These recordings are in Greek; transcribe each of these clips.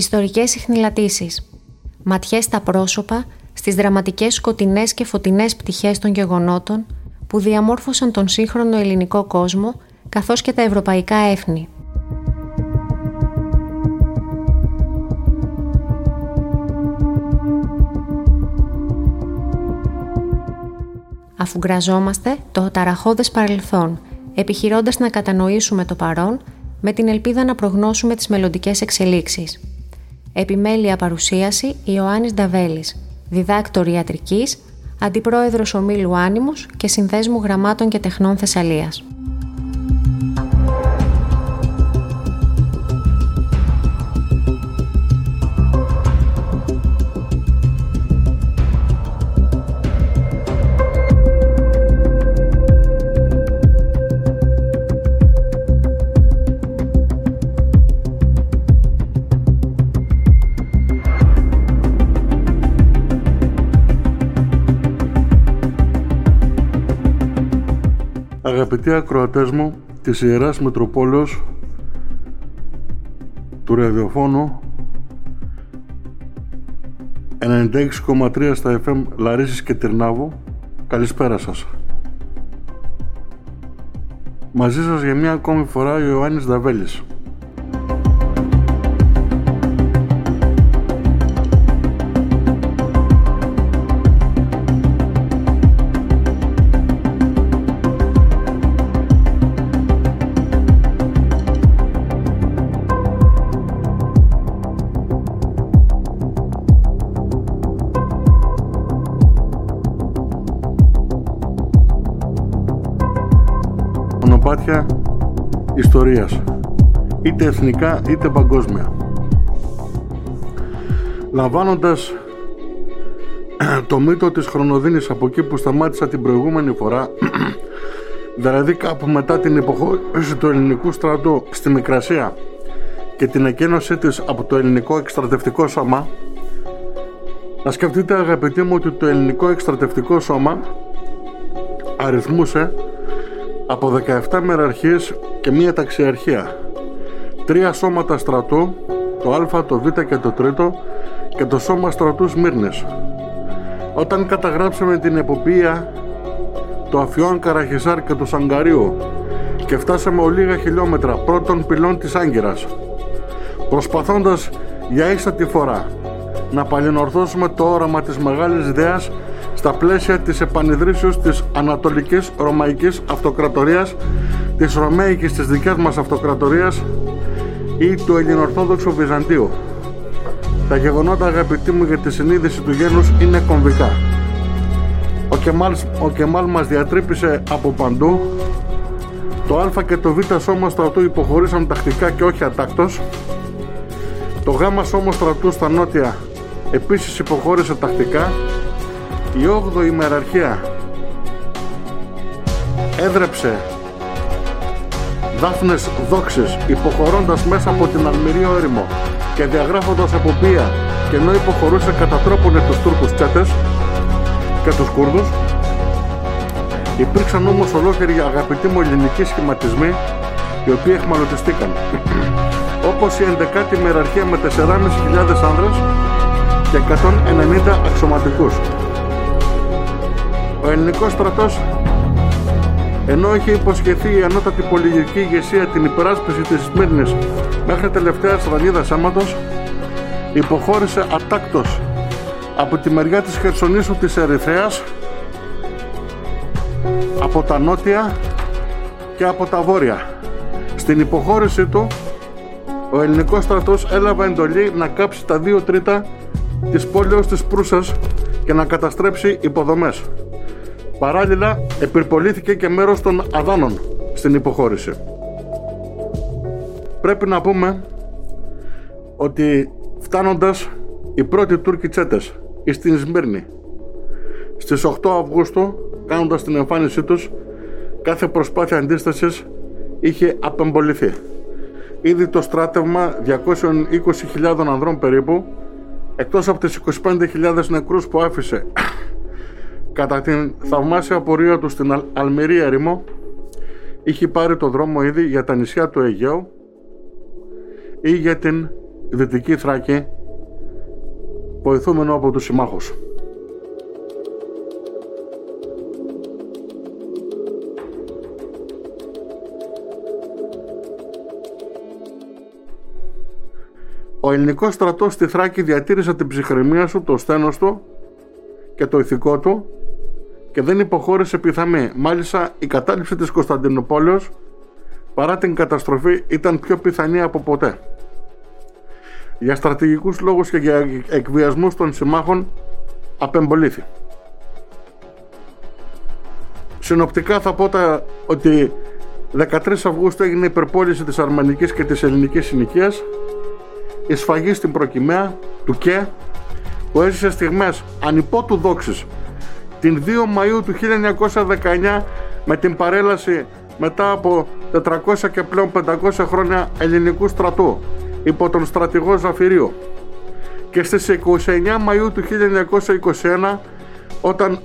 Ιστορικές συχνηλατήσεις. Ματιές στα πρόσωπα, στις δραματικές σκοτεινές και φωτεινές πτυχές των γεγονότων που διαμόρφωσαν τον σύγχρονο ελληνικό κόσμο καθώς και τα ευρωπαϊκά έθνη. Αφού γραζόμαστε το ταραχώδες παρελθόν, επιχειρώντας να κατανοήσουμε το παρόν με την ελπίδα να προγνώσουμε τις μελλοντικές εξελίξεις. Επιμέλεια παρουσίαση Ιωάννης Νταβέλης, διδάκτορ ιατρικής, αντιπρόεδρος ομίλου Άνιμους και συνδέσμου γραμμάτων και τεχνών Θεσσαλίας. Αγαπητοί ακροατές μου της Ιεράς Μητροπόλεως του ραδιοφώνου 96,3 στα FM Λαρίσης και Τυρνάβου Καλησπέρα σας. Μαζί σας για μια ακόμη φορά ο Ιωάννης Δαβέλης ιστορίας, είτε εθνικά είτε παγκόσμια. Λαμβάνοντας το μύτο της χρονοδίνης από εκεί που σταμάτησα την προηγούμενη φορά, δηλαδή κάπου μετά την υποχώρηση του ελληνικού στρατού στη Μικρασία και την εκένωσή της από το ελληνικό εκστρατευτικό σώμα, να σκεφτείτε αγαπητοί μου ότι το ελληνικό εκστρατευτικό σώμα αριθμούσε από 17 μεραρχίες και μία ταξιαρχία. Τρία σώματα στρατού, το Α, το Β και το Τρίτο και το σώμα στρατού Σμύρνες. Όταν καταγράψαμε την εποπία το Αφιόν Καραχισάρ και του Σαγκαρίου και φτάσαμε ολίγα χιλιόμετρα πρώτων πυλών της Άγκυρας προσπαθώντας για ίστατη φορά να παλινορθώσουμε το όραμα της μεγάλης ιδέας στα πλαίσια της επανειδρύσεως της Ανατολικής Ρωμαϊκής Αυτοκρατορίας, της Ρωμαϊκής της δικές μας Αυτοκρατορίας ή του Ελληνορθόδοξου Βυζαντίου. Τα γεγονότα αγαπητοί μου για τη συνείδηση του γένους είναι κομβικά. Ο Κεμάλ, ο Κεμάλ μας διατρύπησε από παντού το Α και το Β σώμα στρατού υποχωρήσαν τακτικά και όχι ατάκτος. Το Γ σώμα στρατού στα νότια επίσης υποχώρησε τακτικά η 8η ημεραρχία έδρεψε δάφνες δόξες υποχωρώντας μέσα από την Αλμυρία έρημο και διαγράφοντας από πία και ενώ υποχωρούσε κατά τρόπον τους Τούρκους τσέτες και τους Κούρδους υπήρξαν όμως ολόκληροι αγαπητοί μου ελληνικοί σχηματισμοί οι οποίοι εχμαλωτιστήκαν. Όπως η 11η ημεραρχία με 4.500 άνδρες και 190 αξιωματικούς ο ελληνικός στρατός ενώ είχε υποσχεθεί η ανώτατη πολιτική ηγεσία την υπεράσπιση της Σμύρνης μέχρι τελευταία σφραγίδα αίματος υποχώρησε ατάκτος από τη μεριά της Χερσονήσου της Ερυθρέας από τα νότια και από τα βόρεια. Στην υποχώρηση του ο ελληνικός στρατός έλαβε εντολή να κάψει τα δύο τρίτα της πόλεως της Προύσας και να καταστρέψει υποδομές. Παράλληλα, επιρπολήθηκε και μέρος των Αδάνων στην υποχώρηση. Πρέπει να πούμε ότι φτάνοντας οι πρώτοι Τούρκοι τσέτες στην Σμύρνη στις 8 Αυγούστου κάνοντας την εμφάνισή τους κάθε προσπάθεια αντίστασης είχε απεμποληθεί. Ήδη το στράτευμα 220.000 ανδρών περίπου εκτός από τις 25.000 νεκρούς που άφησε Κατά την θαυμάσια πορεία του στην Αλμυρία Ερημό, είχε πάρει το δρόμο ήδη για τα νησιά του Αιγαίου ή για την Δυτική Θράκη, βοηθούμενο από τους συμμάχους. Ο ελληνικός στρατός στη Θράκη διατήρησε την ψυχραιμία σου, το στένος του και το ηθικό του και δεν υποχώρησε πιθαμή. Μάλιστα η κατάληψη της Κωνσταντινούπολης παρά την καταστροφή ήταν πιο πιθανή από ποτέ. Για στρατηγικούς λόγους και για εκβιασμούς των συμμάχων απεμπολήθη. Συνοπτικά θα πω τα ότι 13 Αυγούστου έγινε η υπερπόληση της Αρμανικής και της Ελληνικής συνοικίας η σφαγή στην προκυμαία του ΚΕ που έζησε στιγμές ανυπότου δόξης την 2 Μαΐου του 1919 με την παρέλαση μετά από 400 και πλέον 500 χρόνια ελληνικού στρατού υπό τον στρατηγό Ζαφυρίου και στις 29 Μαΐου του 1921 όταν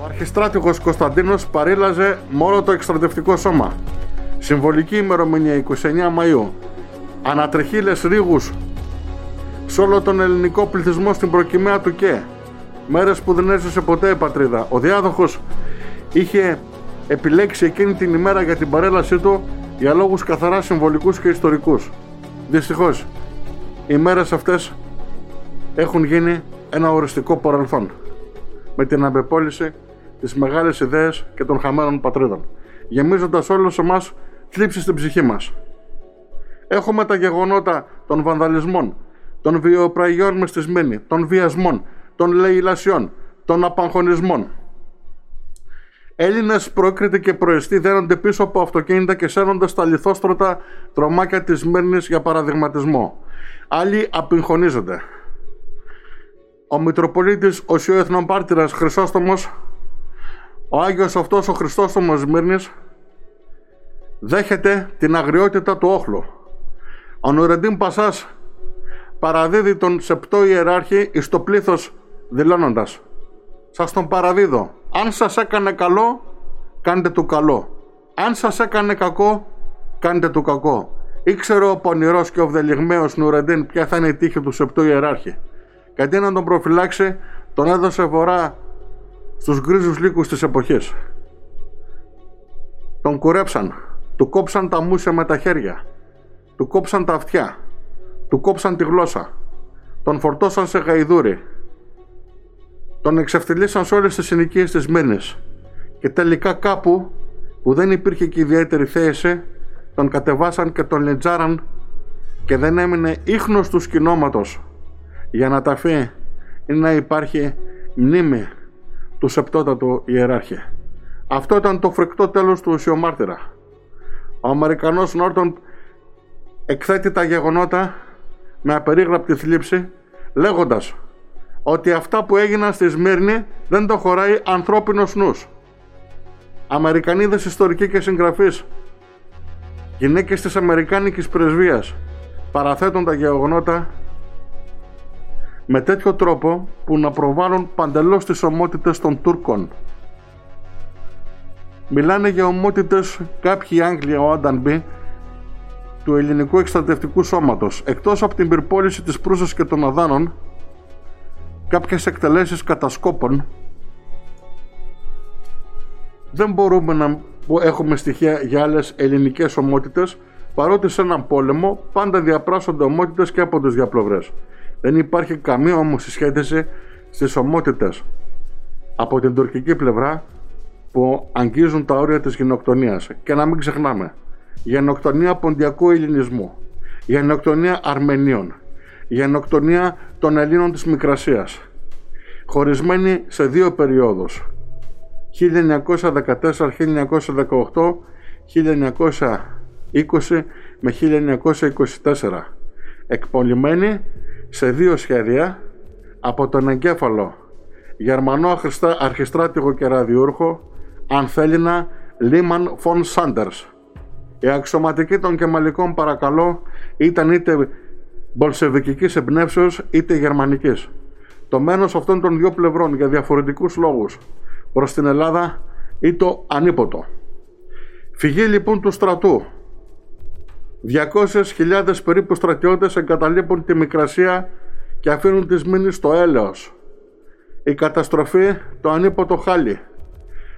ο αρχιστράτηγος Κωνσταντίνος παρήλαζε μόνο το εκστρατευτικό σώμα. Συμβολική ημερομηνία 29 Μαΐου. Ανατρεχίλες ρίγους σε όλο τον ελληνικό πληθυσμό στην προκυμαία του ΚΕ. Μέρες που δεν έζησε ποτέ η πατρίδα. Ο διάδοχος είχε επιλέξει εκείνη την ημέρα για την παρέλασή του για λόγους καθαρά συμβολικούς και ιστορικούς. Δυστυχώς, οι μέρες αυτές έχουν γίνει ένα οριστικό παρελθόν με την απεπόληση της μεγάλης ιδέας και των χαμένων πατρίδων, γεμίζοντας όλους εμάς θλίψη στην ψυχή μας. Έχουμε τα γεγονότα των βανδαλισμών, των βιοπραγιών με στη Σμήνη, των βιασμών, των λαιλασιών, των απαγχωνισμών. Έλληνες πρόκριτοι και προεστοί δένονται πίσω από αυτοκίνητα και σέρνονται τα λιθόστρωτα τρομάκια της Μύρνη για παραδειγματισμό. Άλλοι απειγχωνίζονται. Ο Μητροπολίτης ο Σιώ Εθνοπάρτυρας Χρυσόστομος, ο Άγιος αυτός ο Χριστόστομος Σμύρνης, δέχεται την αγριότητα του όχλου. Ο Νουρεντίν Πασάς παραδίδει τον σεπτό ιεράρχη εις το πλήθος δηλώνοντας «Σας τον παραδίδω, αν σας έκανε καλό, κάντε του καλό. Αν σας έκανε κακό, κάντε του κακό». Ήξερε ο πονηρός και ο βδελιγμαίος Νουρεντίν ποια θα είναι η τύχη του σεπτού ιεράρχη. Κατί να τον προφυλάξει, τον έδωσε βορρά στους γκρίζους λύκους της εποχής. Τον κουρέψαν, του κόψαν τα μουσια με τα χέρια, του κόψαν τα αυτιά, του κόψαν τη γλώσσα. Τον φορτώσαν σε γαϊδούρι. Τον εξευθυλίσαν σε όλες τις συνοικίες της Μήνης. Και τελικά κάπου που δεν υπήρχε και ιδιαίτερη θέση τον κατεβάσαν και τον λεντζάραν και δεν έμεινε ίχνος του σκηνώματος για να ταφεί ή να υπάρχει μνήμη του σεπτότατου ιεράρχη. Αυτό ήταν το φρικτό τέλος του ουσιομάρτυρα. Ο Αμερικανός Νόρτον εκθέτει τα γεγονότα με απερίγραπτη θλίψη λέγοντας ότι αυτά που έγιναν στη Σμύρνη δεν το χωράει ανθρώπινος νους. Αμερικανίδες ιστορικοί και συγγραφείς, γυναίκες της Αμερικάνικης πρεσβείας παραθέτουν τα γεγονότα με τέτοιο τρόπο που να προβάλλουν παντελώς τις ομότητες των Τούρκων. Μιλάνε για ομότητες κάποιοι Άγγλοι, ο Άντανμπι, του ελληνικού εκστρατευτικού σώματος. Εκτός από την πυρπόληση της Προύσας και των Αδάνων, κάποιες εκτελέσεις κατασκόπων, δεν μπορούμε να έχουμε στοιχεία για άλλες ελληνικές ομότητες, παρότι σε έναν πόλεμο πάντα διαπράσσονται ομότητες και από τις διαπλευρές. Δεν υπάρχει καμία όμως συσχέτιση στις ομότητες από την τουρκική πλευρά που αγγίζουν τα όρια της γενοκτονίας. Και να μην ξεχνάμε, γενοκτονία ποντιακού ελληνισμού, γενοκτονία Αρμενίων, γενοκτονία των Ελλήνων της Μικρασίας, χωρισμένη σε δύο περιόδους, 1914-1918, 1920 με 1924, εκπολιμένη σε δύο σχέδια από τον εγκέφαλο Γερμανό αρχιστράτηγο και ραδιούρχο Ανθέλινα Λίμαν Φον Σάντερς η αξιωματική των κεμαλικών παρακαλώ ήταν είτε μπολσεβικικής εμπνεύσεως είτε γερμανικής. Το μένος αυτών των δύο πλευρών για διαφορετικούς λόγους προς την Ελλάδα ή το ανίποτο. Φυγή λοιπόν του στρατού 200.000 περίπου στρατιώτες εγκαταλείπουν τη Μικρασία και αφήνουν τις μήνες στο έλεος. Η καταστροφή το ανίποτο χάλι.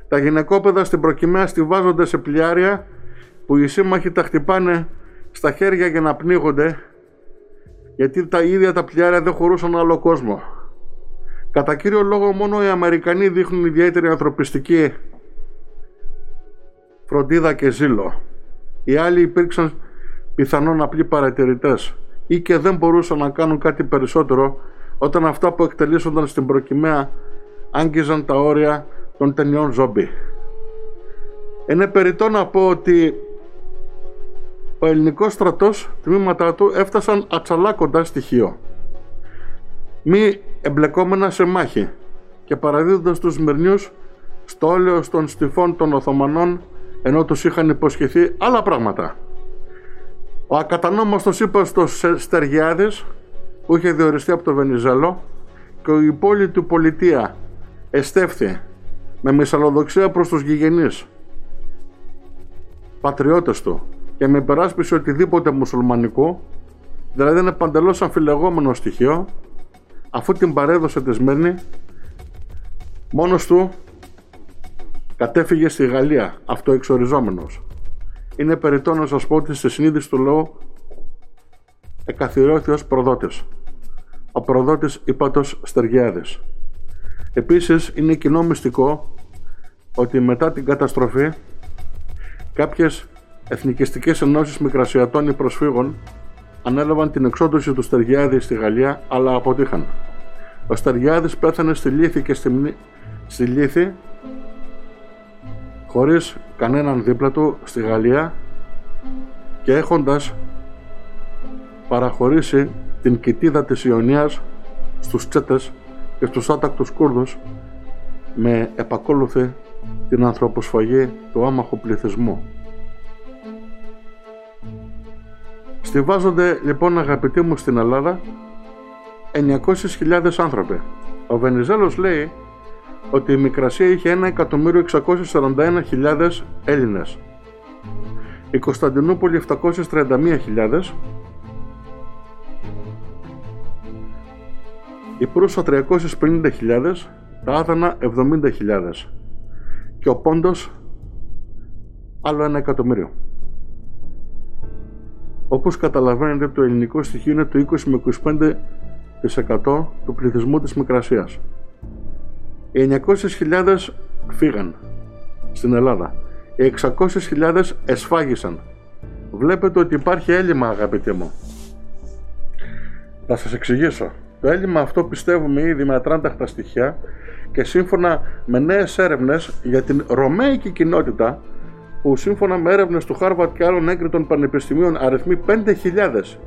Τα γυναικόπαιδα στην προκυμαία στηβάζονται σε πλοιάρια που οι σύμμαχοι τα χτυπάνε στα χέρια για να πνίγονται γιατί τα ίδια τα πλοιάρια δεν χωρούσαν άλλο κόσμο. Κατά κύριο λόγο μόνο οι Αμερικανοί δείχνουν ιδιαίτερη ανθρωπιστική φροντίδα και ζήλο. Οι άλλοι υπήρξαν πιθανόν απλοί παρατηρητές ή και δεν μπορούσαν να κάνουν κάτι περισσότερο όταν αυτά που εκτελήσονταν στην προκυμαία άγγιζαν τα όρια των ταινιών ζόμπι. Είναι περιττό να πω ότι ο ελληνικός στρατός, τμήματά του, έφτασαν ατσαλά κοντά στοιχείο. Μη εμπλεκόμενα σε μάχη και παραδίδοντας τους Μυρνιούς στο όλαιο των στυφών των Οθωμανών ενώ τους είχαν υποσχεθεί άλλα πράγματα. Ο ακατανόμαστος ύπαστος Στεργιάδης που είχε διοριστεί από το Βενιζέλο και η πόλη του πολιτεία εστέφθη με μυσαλλοδοξία προς τους γηγενείς πατριώτες του και με υπεράσπιση οτιδήποτε μουσουλμανικό δηλαδή ένα παντελώς αμφιλεγόμενο στοιχείο αφού την παρέδωσε τη Σμύρνη μόνος του κατέφυγε στη Γαλλία αυτοεξοριζόμενος είναι περιττό να σας πω ότι στη συνείδηση του λόγου εκαθιερώθη ως προδότης. Ο προδότης Υπάτος Στεργιάδης. Επίσης είναι κοινό μυστικό ότι μετά την καταστροφή κάποιες εθνικιστικές ενώσεις μικρασιατών ή προσφύγων ανέλαβαν την εξόντωση του Στεργιάδη στη Γαλλία αλλά αποτύχαν. Ο Στεργιάδης πέθανε στη Λύθη και στη, στη Λύθη χωρίς κανέναν δίπλα του στη Γαλλία και έχοντας παραχωρήσει την κοιτίδα της Ιωνίας στους Τσέτες και στους άτακτους Κούρδους με επακόλουθη την ανθρωποσφαγή του άμαχου πληθυσμού. Στηβάζονται λοιπόν αγαπητοί μου στην Ελλάδα 900.000 άνθρωποι. Ο Βενιζέλος λέει ότι η Μικρασία είχε 1.641.000 Έλληνες. Η Κωνσταντινούπολη 731.000 η Προύσα 350.000 τα Άδανα 70.000 και ο Πόντος άλλο ένα εκατομμύριο. Όπως καταλαβαίνετε το ελληνικό στοιχείο είναι το 20 με 25% του πληθυσμού της Μικρασίας. Οι 900.000 φύγαν στην Ελλάδα. Οι 600.000 εσφάγισαν. Βλέπετε ότι υπάρχει έλλειμμα αγαπητοί μου. Θα σας εξηγήσω. Το έλλειμμα αυτό πιστεύουμε ήδη με ατράνταχτα στοιχεία και σύμφωνα με νέες έρευνες για την Ρωμαϊκή κοινότητα που σύμφωνα με έρευνες του Χάρβατ και άλλων έγκριτων πανεπιστημίων αριθμεί 5.000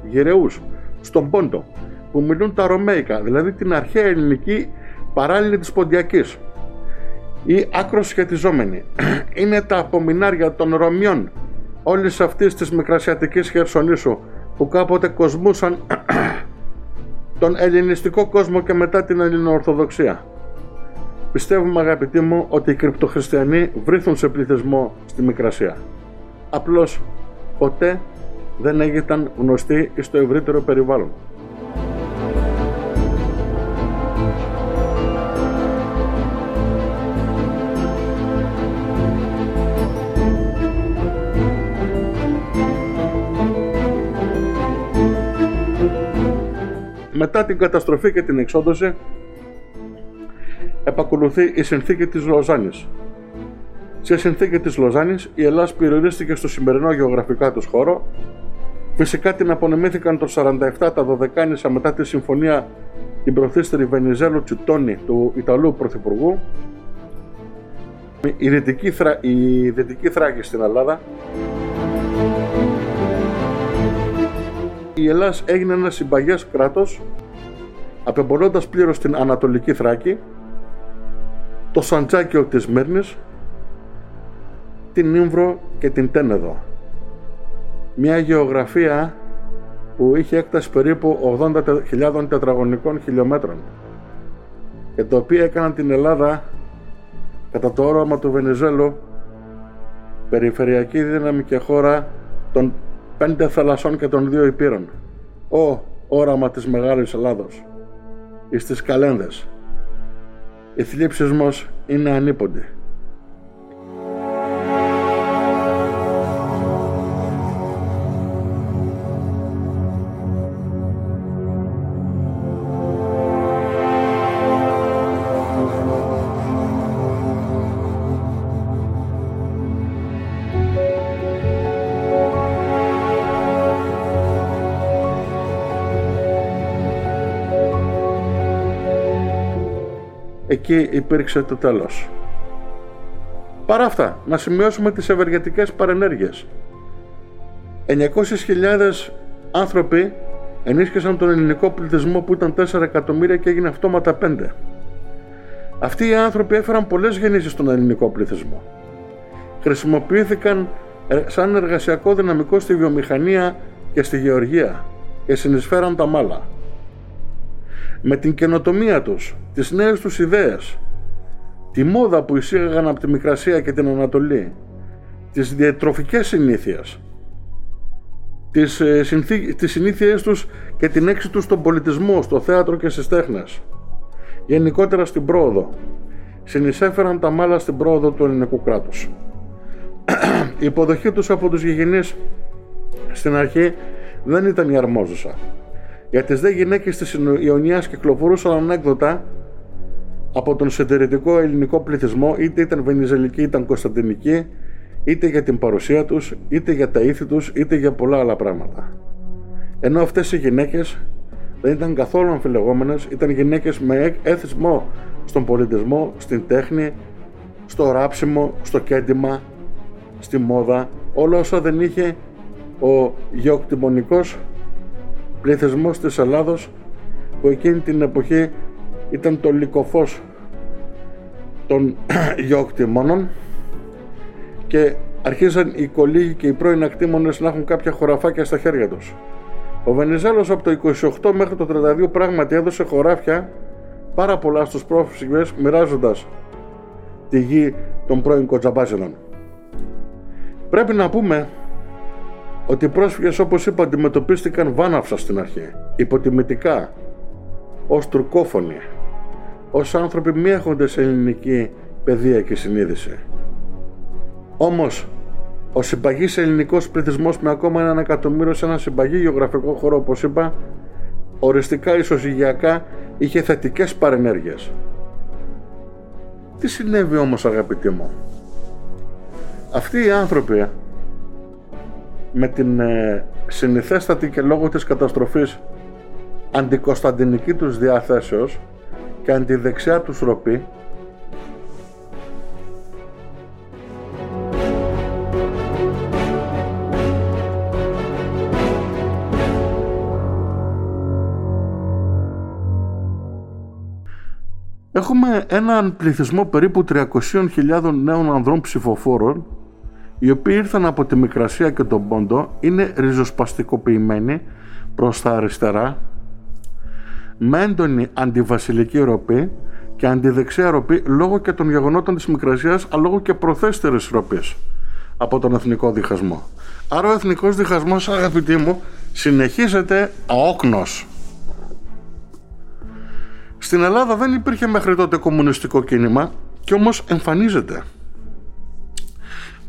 γυρεούς στον Πόντο που μιλούν τα Ρωμαϊκά, δηλαδή την αρχαία ελληνική παράλληλη της Ποντιακής ή άκρο σχετιζόμενη. Είναι τα απομεινάρια των Ρωμιών όλης αυτής της μικρασιατικής χερσονήσου που κάποτε κοσμούσαν τον ελληνιστικό κόσμο και μετά την Ελληνοορθοδοξία. Πιστεύουμε αγαπητοί μου ότι οι κρυπτοχριστιανοί βρίθουν σε πληθυσμό στη Μικρασία. Απλώς ποτέ δεν έγιναν γνωστοί στο ευρύτερο περιβάλλον. Μετά την καταστροφή και την εξόντωση επακολουθεί η συνθήκη της Λοζάνης. Σε συνθήκη της Λοζάνης η Ελλάδα περιορίστηκε στο σημερινό γεωγραφικά του χώρο. Φυσικά την απονεμήθηκαν το 47 τα Δωδεκάνησα μετά τη συμφωνία την προθύστερη Βενιζέλου Τσιτόνι του Ιταλού Πρωθυπουργού. Η Δυτική, Θρα... η Δυτική Θράκη στην Ελλάδα η Ελλάδα έγινε ένας συμπαγές κράτος απεμπολώντας πλήρως την Ανατολική Θράκη το Σαντζάκιο της Μύρνης την Ήμβρο και την Τένεδο μια γεωγραφία που είχε έκταση περίπου 80.000 τετραγωνικών χιλιόμετρων και το οποίο έκαναν την Ελλάδα κατά το όραμα του Βενιζέλου περιφερειακή δύναμη και χώρα των πέντε θαλασσών και των δύο υπήρων. Ω, όραμα της Μεγάλης Ελλάδος. Εις τις καλένδες. Η θλίψη μας είναι ανίποντη. Εκεί υπήρξε το τέλος. Παρά αυτά, να σημειώσουμε τις ευεργετικές παρενέργειες. 900.000 άνθρωποι ενίσχυσαν τον ελληνικό πληθυσμό που ήταν 4 εκατομμύρια και έγινε αυτόματα 5. Αυτοί οι άνθρωποι έφεραν πολλές γεννήσεις στον ελληνικό πληθυσμό. Χρησιμοποιήθηκαν σαν εργασιακό δυναμικό στη βιομηχανία και στη γεωργία και συνεισφέραν τα μάλα με την καινοτομία τους, τις νέες τους ιδέες, τη μόδα που εισήγαγαν από τη Μικρασία και την Ανατολή, τις διατροφικές συνήθειες, τις, ε, συνθή, τις συνήθειες τους και την έξι τους στον πολιτισμό, στο θέατρο και στις τέχνες. Γενικότερα στην πρόοδο. Συνεισέφεραν τα μάλα στην πρόοδο του ελληνικού κράτους. η υποδοχή τους από τους γηγενείς στην αρχή δεν ήταν η αρμόζουσα. Για τις δε γυναίκες της Ιωνίας κυκλοφορούσαν ανέκδοτα από τον συντηρητικό ελληνικό πληθυσμό, είτε ήταν βενιζελική είτε ήταν κωνσταντινική, είτε για την παρουσία τους, είτε για τα ήθη τους, είτε για πολλά άλλα πράγματα. Ενώ αυτές οι γυναίκες δεν ήταν καθόλου αμφιλεγόμενες, ήταν γυναίκες με έθισμο στον πολιτισμό, στην τέχνη, στο ράψιμο, στο κέντημα, στη μόδα, όλα όσα δεν είχε ο γεωκτημονικός πληθυσμός της Ελλάδος που εκείνη την εποχή ήταν το λικοφός των γεωκτημόνων και αρχίσαν οι κολύγοι και οι πρώην ακτήμονες να έχουν κάποια χωραφάκια στα χέρια τους. Ο Βενιζέλος από το 28 μέχρι το 32 πράγματι έδωσε χωράφια πάρα πολλά στους πρόσφυγες μοιράζοντας τη γη των πρώην κοτσαμπάσιδων. Πρέπει να πούμε ότι οι πρόσφυγες όπως είπα αντιμετωπίστηκαν βάναυσα στην αρχή, υποτιμητικά, ως τουρκόφωνοι, ως άνθρωποι μη έχοντες ελληνική παιδεία και συνείδηση. Όμως, ο συμπαγής ελληνικός πληθυσμός με ακόμα έναν εκατομμύριο σε ένα συμπαγή γεωγραφικό χώρο όπως είπα, οριστικά ισοζυγιακά είχε θετικές παρενέργειες. Τι συνέβη όμως αγαπητοί μου; Αυτοί οι άνθρωποι με την ε, συνηθέστατη και λόγω της καταστροφής αντικοσταντινική τους διαθέσεως και αντιδεξιά τους ροπή Έχουμε έναν πληθυσμό περίπου 300.000 νέων ανδρών ψηφοφόρων οι οποίοι ήρθαν από τη Μικρασία και τον Πόντο είναι ριζοσπαστικοποιημένοι προς τα αριστερά με έντονη αντιβασιλική ροπή και αντιδεξιά ροπή λόγω και των γεγονότων της Μικρασίας αλλά λόγω και προθέστερης ροπής από τον εθνικό διχασμό. Άρα ο εθνικός διχασμός αγαπητοί μου συνεχίζεται αόκνος. Στην Ελλάδα δεν υπήρχε μέχρι τότε κομμουνιστικό κίνημα και όμως εμφανίζεται.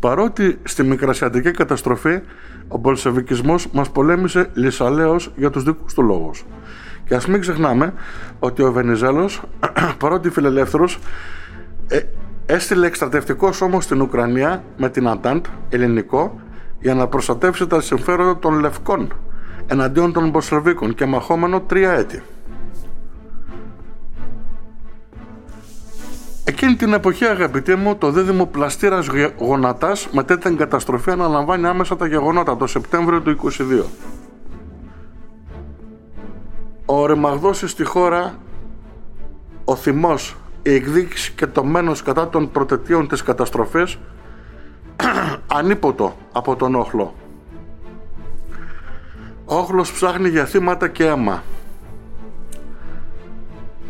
Παρότι στη μικρασιατική καταστροφή ο Μπολσεβικισμός μας πολέμησε λυσαλέως για τους δικούς του λόγους. Και ας μην ξεχνάμε ότι ο Βενιζέλος, παρότι φιλελεύθερος, ε, έστειλε εκστρατευτικό σώμα στην Ουκρανία με την Αντάντ, ελληνικό, για να προστατεύσει τα συμφέροντα των Λευκών εναντίον των Μπολσεβίκων και μαχόμενο τρία έτη. Εκείνη την εποχή, αγαπητοί μου, το δίδυμο πλαστήρας γονατάς μετά την καταστροφή αναλαμβάνει άμεσα τα γεγονότα το Σεπτέμβριο του 22. Ο ρεμαγδός στη χώρα, ο θυμός, η εκδίκηση και το μένος κατά των προτετίων της καταστροφής ανίποτο από τον όχλο. Ο όχλος ψάχνει για θύματα και αίμα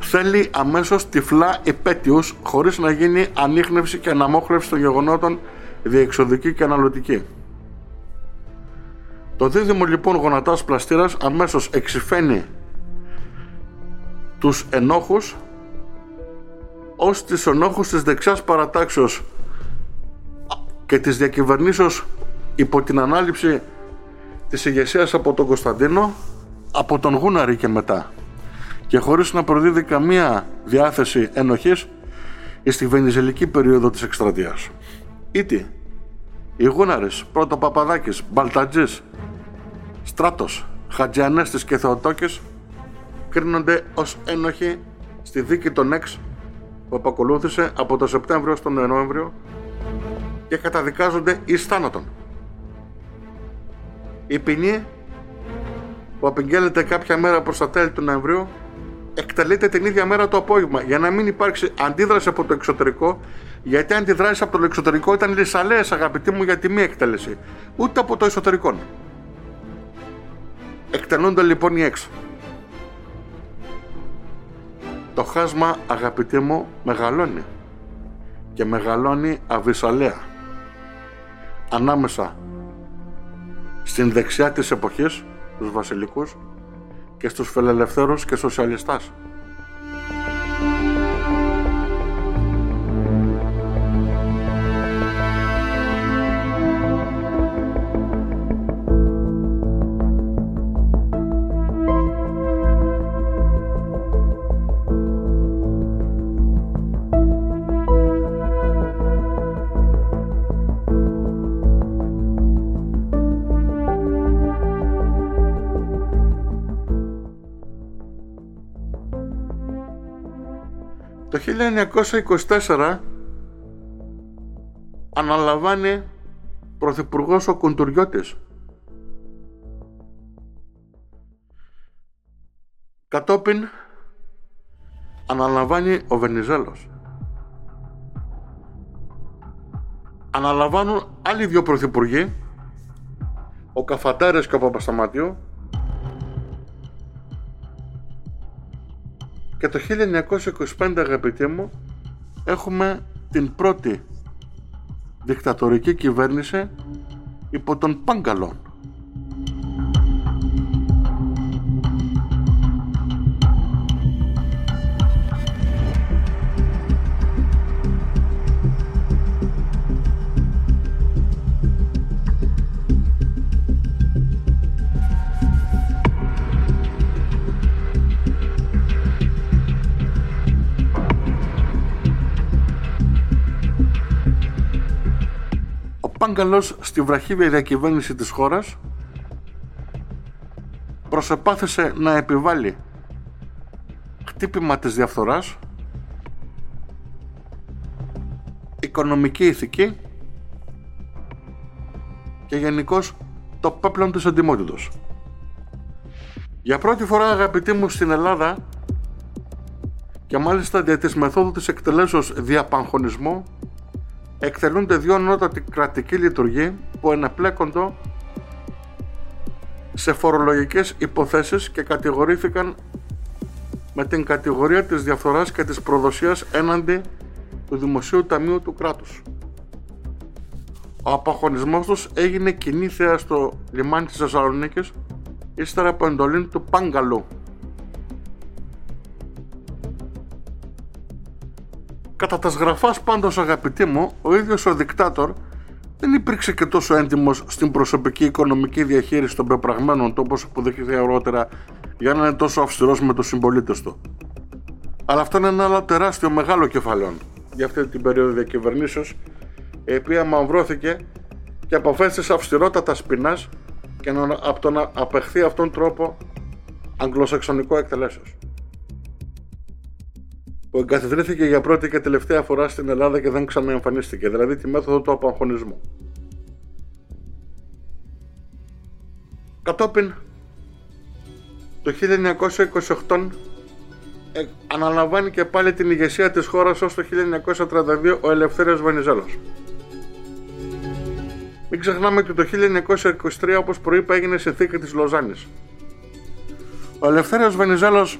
θέλει αμέσως τυφλά επέτειους χωρίς να γίνει ανείχνευση και αναμόχλευση των γεγονότων διεξοδική και αναλυτική. Το δίδυμο λοιπόν γονατάς πλαστήρας αμέσως εξηφαίνει τους ενόχους ως τις ενόχους της δεξιάς παρατάξεως και της διακυβερνήσεως υπό την ανάληψη της ηγεσίας από τον Κωνσταντίνο από τον Γούναρη και μετά και χωρίς να προδίδει καμία διάθεση ενοχής στη βενιζελική περίοδο της εκστρατείας. Ήτι, οι Γούναρες, πρώτο Παπαδάκης, Μπαλτατζής, Στράτος, Χατζιανέστης και Θεοτόκης κρίνονται ως ένοχοι στη δίκη των ΕΞ που απακολούθησε από το Σεπτέμβριο στον Νοέμβριο και καταδικάζονται εις θάνατον. Η ποινή που απεγγέλλεται κάποια μέρα προς τα τέλη του Νοεμβρίου εκτελείται την ίδια μέρα το απόγευμα για να μην υπάρξει αντίδραση από το εξωτερικό γιατί αντιδράσει από το εξωτερικό ήταν λησαλέες αγαπητοί μου για τη μη εκτέλεση ούτε από το εσωτερικό. Εκτελούνται λοιπόν οι έξω. Το χάσμα αγαπητοί μου μεγαλώνει και μεγαλώνει αβυσαλέα ανάμεσα στην δεξιά της εποχής τους βασιλικούς και στους φιλελευθέρους και σοσιαλιστάς. 1924 αναλαμβάνει πρωθυπουργός ο Κουντουριώτης. Κατόπιν αναλαμβάνει ο Βενιζέλος. Αναλαμβάνουν άλλοι δύο πρωθυπουργοί, ο Καφαντάρες και ο Παπασταματίου, Και το 1925 αγαπητοί μου έχουμε την πρώτη δικτατορική κυβέρνηση υπό τον Πάγκαλον. Πάγκαλος στη βραχύβια διακυβέρνηση της χώρας προσεπάθησε να επιβάλλει χτύπημα της διαφθοράς οικονομική ηθική και γενικώς το πέπλον της αντιμότητος. Για πρώτη φορά αγαπητοί μου στην Ελλάδα και μάλιστα δια της μεθόδου της εκτελέσεως διαπαγχωνισμού εκτελούνται δύο νότατοι κρατικοί λειτουργοί που εναπλέκονται σε φορολογικές υποθέσεις και κατηγορήθηκαν με την κατηγορία της διαφθοράς και της προδοσίας έναντι του Δημοσίου Ταμείου του κράτους. Ο απαχωνισμός τους έγινε κοινή θέα στο λιμάνι της Θεσσαλονίκης ύστερα από εντολή του Πάγκαλου Κατά τα σγραφάς πάντως αγαπητοί μου, ο ίδιος ο δικτάτορ δεν υπήρξε και τόσο έντιμος στην προσωπική οικονομική διαχείριση των πεπραγμένων του όπως αποδείχθηκε αργότερα για να είναι τόσο αυστηρός με τους συμπολίτες του. Αλλά αυτό είναι ένα άλλο τεράστιο μεγάλο κεφαλαίο για αυτή την περίοδο διακυβερνήσεως η οποία μαυρώθηκε και αποφέστησε αυστηρότατα σπινάς και να, από το να απεχθεί αυτόν τον τρόπο αγγλοσαξονικό εκτελέσεως που εγκαθιδρύθηκε για πρώτη και τελευταία φορά στην Ελλάδα και δεν ξαναεμφανίστηκε, δηλαδή τη μέθοδο του απαγχωνισμού. Κατόπιν, το 1928 ε, αναλαμβάνει και πάλι την ηγεσία της χώρας ως το 1932 ο Ελευθέριος Βενιζέλος. Μην ξεχνάμε ότι το 1923 όπως προείπα έγινε συνθήκη της Λοζάνης. Ο Ελευθέριος Βενιζέλος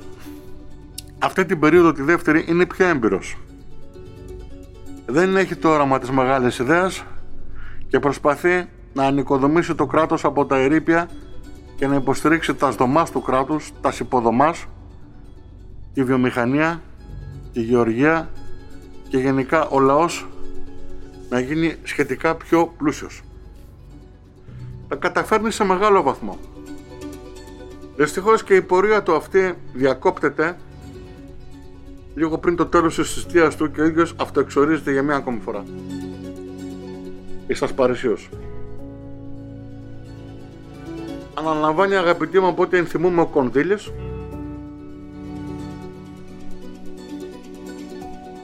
αυτή την περίοδο τη δεύτερη είναι πιο έμπειρος. Δεν έχει το όραμα της μεγάλης ιδέας και προσπαθεί να ανοικοδομήσει το κράτος από τα ερήπια και να υποστηρίξει τα σδομάς του κράτους, τα υποδομάς, τη βιομηχανία, τη γεωργία και γενικά ο λαός να γίνει σχετικά πιο πλούσιος. Τα καταφέρνει σε μεγάλο βαθμό. Δυστυχώς και η πορεία του αυτή διακόπτεται λίγο πριν το τέλος της θητείας του και ο ίδιος αυτοεξορίζεται για μία ακόμη φορά. Είσαστε παρησίος. Αναλαμβάνει αγαπητοί μου από ό,τι ενθυμούμε ο Κονδύλης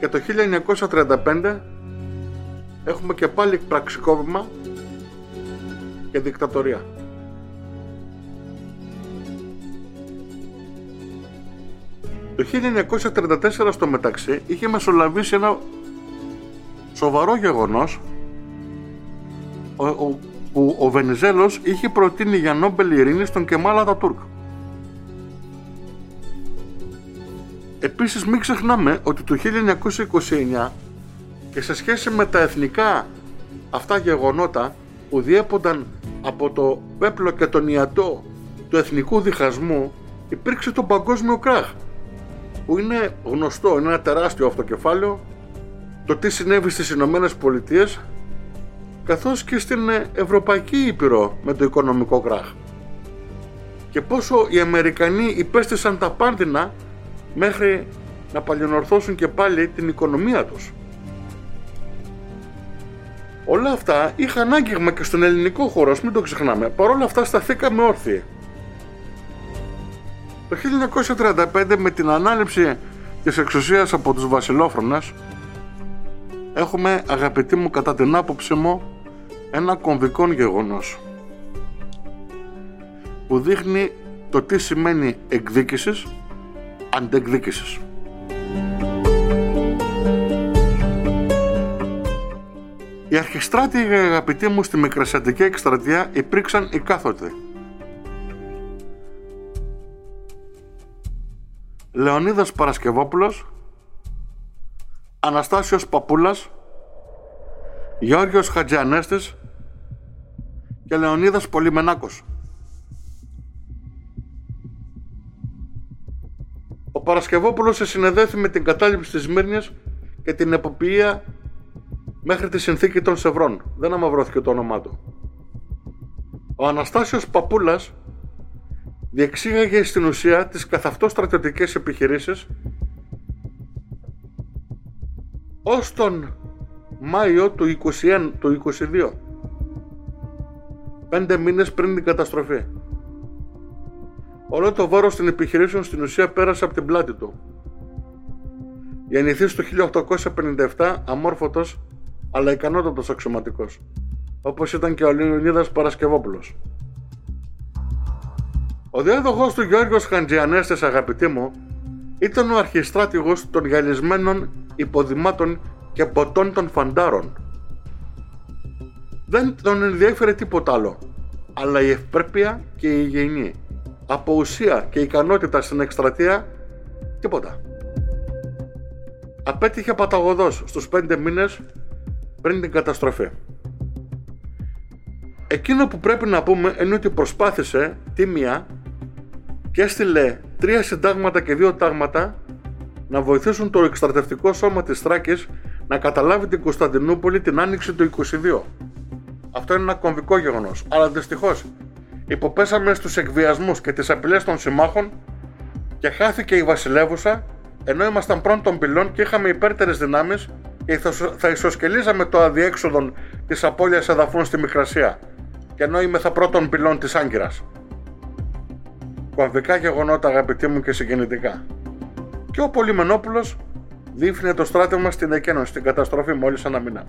και το 1935 έχουμε και πάλι πραξικόπημα και δικτατορία. Το 1934 στο μεταξύ είχε μεσολαβήσει ένα σοβαρό γεγονός που ο Βενιζέλος είχε προτείνει για Νόμπελ Ειρήνης τον Κεμάλα Τούρκ. Επίσης μην ξεχνάμε ότι το 1929 και σε σχέση με τα εθνικά αυτά γεγονότα που διέπονταν από το πέπλο και τον ιατό του εθνικού διχασμού υπήρξε το παγκόσμιο κράχ που είναι γνωστό, είναι ένα τεράστιο αυτοκεφάλαιο το τι συνέβη στις Ηνωμένες Πολιτείες καθώς και στην Ευρωπαϊκή Ήπειρο με το οικονομικό κράχ και πόσο οι Αμερικανοί υπέστησαν τα πάντινα μέχρι να παλιονορθώσουν και πάλι την οικονομία τους. Όλα αυτά είχαν άγγιγμα και στον ελληνικό χώρο, μην το ξεχνάμε. Παρ' όλα αυτά σταθήκαμε όρθιοι. Το 1935 με την ανάληψη της εξουσίας από τους βασιλόφρονες έχουμε αγαπητοί μου κατά την άποψή μου ένα κομβικό γεγονός που δείχνει το τι σημαίνει εκδίκησης αντεκδίκησης. Οι αρχιστράτοι αγαπητοί μου στη Μικρασιατική εκστρατεία υπήρξαν οι κάθοτοι. Λεωνίδας Παρασκευόπουλος, Αναστάσιος Παπούλας, Γιώργος Χατζιανέστης και Λεωνίδας Πολυμενάκος. Ο Παρασκευόπουλος σε συνεδέθη με την κατάληψη της Μύρνιας και την εποποιία μέχρι τη συνθήκη των Σευρών. Δεν αμαυρώθηκε το όνομά του. Ο Αναστάσιος Παπούλας διεξήγαγε στην ουσία τις καθαυτό στρατιωτικές επιχειρήσεις ως τον Μάιο του 21, του 22 πέντε μήνες πριν την καταστροφή. Όλο το βάρος των επιχειρήσεων στην ουσία πέρασε από την πλάτη του. Γεννηθείς το 1857 αμόρφωτος αλλά ικανότατος αξιωματικός, όπως ήταν και ο Λεωνίδας Παρασκευόπουλος. Ο διάδοχος του Γιώργος Χαντζιανέστης αγαπητοί μου ήταν ο αρχιστράτηγος των γυαλισμένων υποδημάτων και ποτών των φαντάρων. Δεν τον ενδιέφερε τίποτα άλλο, αλλά η ευπρέπεια και η υγιεινή. Από ουσία και ικανότητα στην εκστρατεία, τίποτα. Απέτυχε παταγωδός στους πέντε μήνες πριν την καταστροφή. Εκείνο που πρέπει να πούμε είναι ότι προσπάθησε τίμια και έστειλε τρία συντάγματα και δύο τάγματα να βοηθήσουν το εκστρατευτικό σώμα της Θράκης να καταλάβει την Κωνσταντινούπολη την άνοιξη του 22. Αυτό είναι ένα κομβικό γεγονός, αλλά δυστυχώς υποπέσαμε στους εκβιασμούς και τις απειλές των συμμάχων και χάθηκε η βασιλεύουσα ενώ ήμασταν πρώτων πυλών και είχαμε υπέρτερες δυνάμεις και θα ισοσκελίζαμε το αδιέξοδο της απώλειας εδαφών στη Μικρασία και ενώ είμαι θα πρώτων πυλών της Άγκυρας. Κομβικά γεγονότα αγαπητοί μου και συγκινητικά. Και ο Πολυμενόπουλος δείχνει το στράτευμα στην εκένωση, στην καταστροφή μόλις ένα μήνα.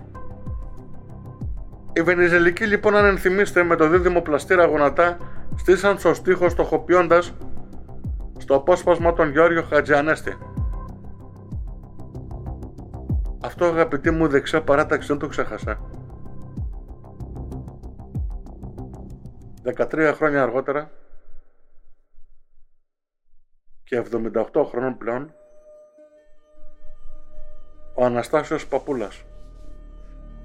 Οι Βενιζελικοί λοιπόν αν ενθυμίστε με το δίδυμο πλαστήρα γονατά στήσαν στο στίχο στοχοποιώντας στο απόσπασμα τον Γιώργιο Χατζιανέστη αυτό αγαπητοί μου δεξιά παράταξη δεν το ξέχασα. 13 χρόνια αργότερα και 78 χρόνων πλέον ο Αναστάσιος Παπούλας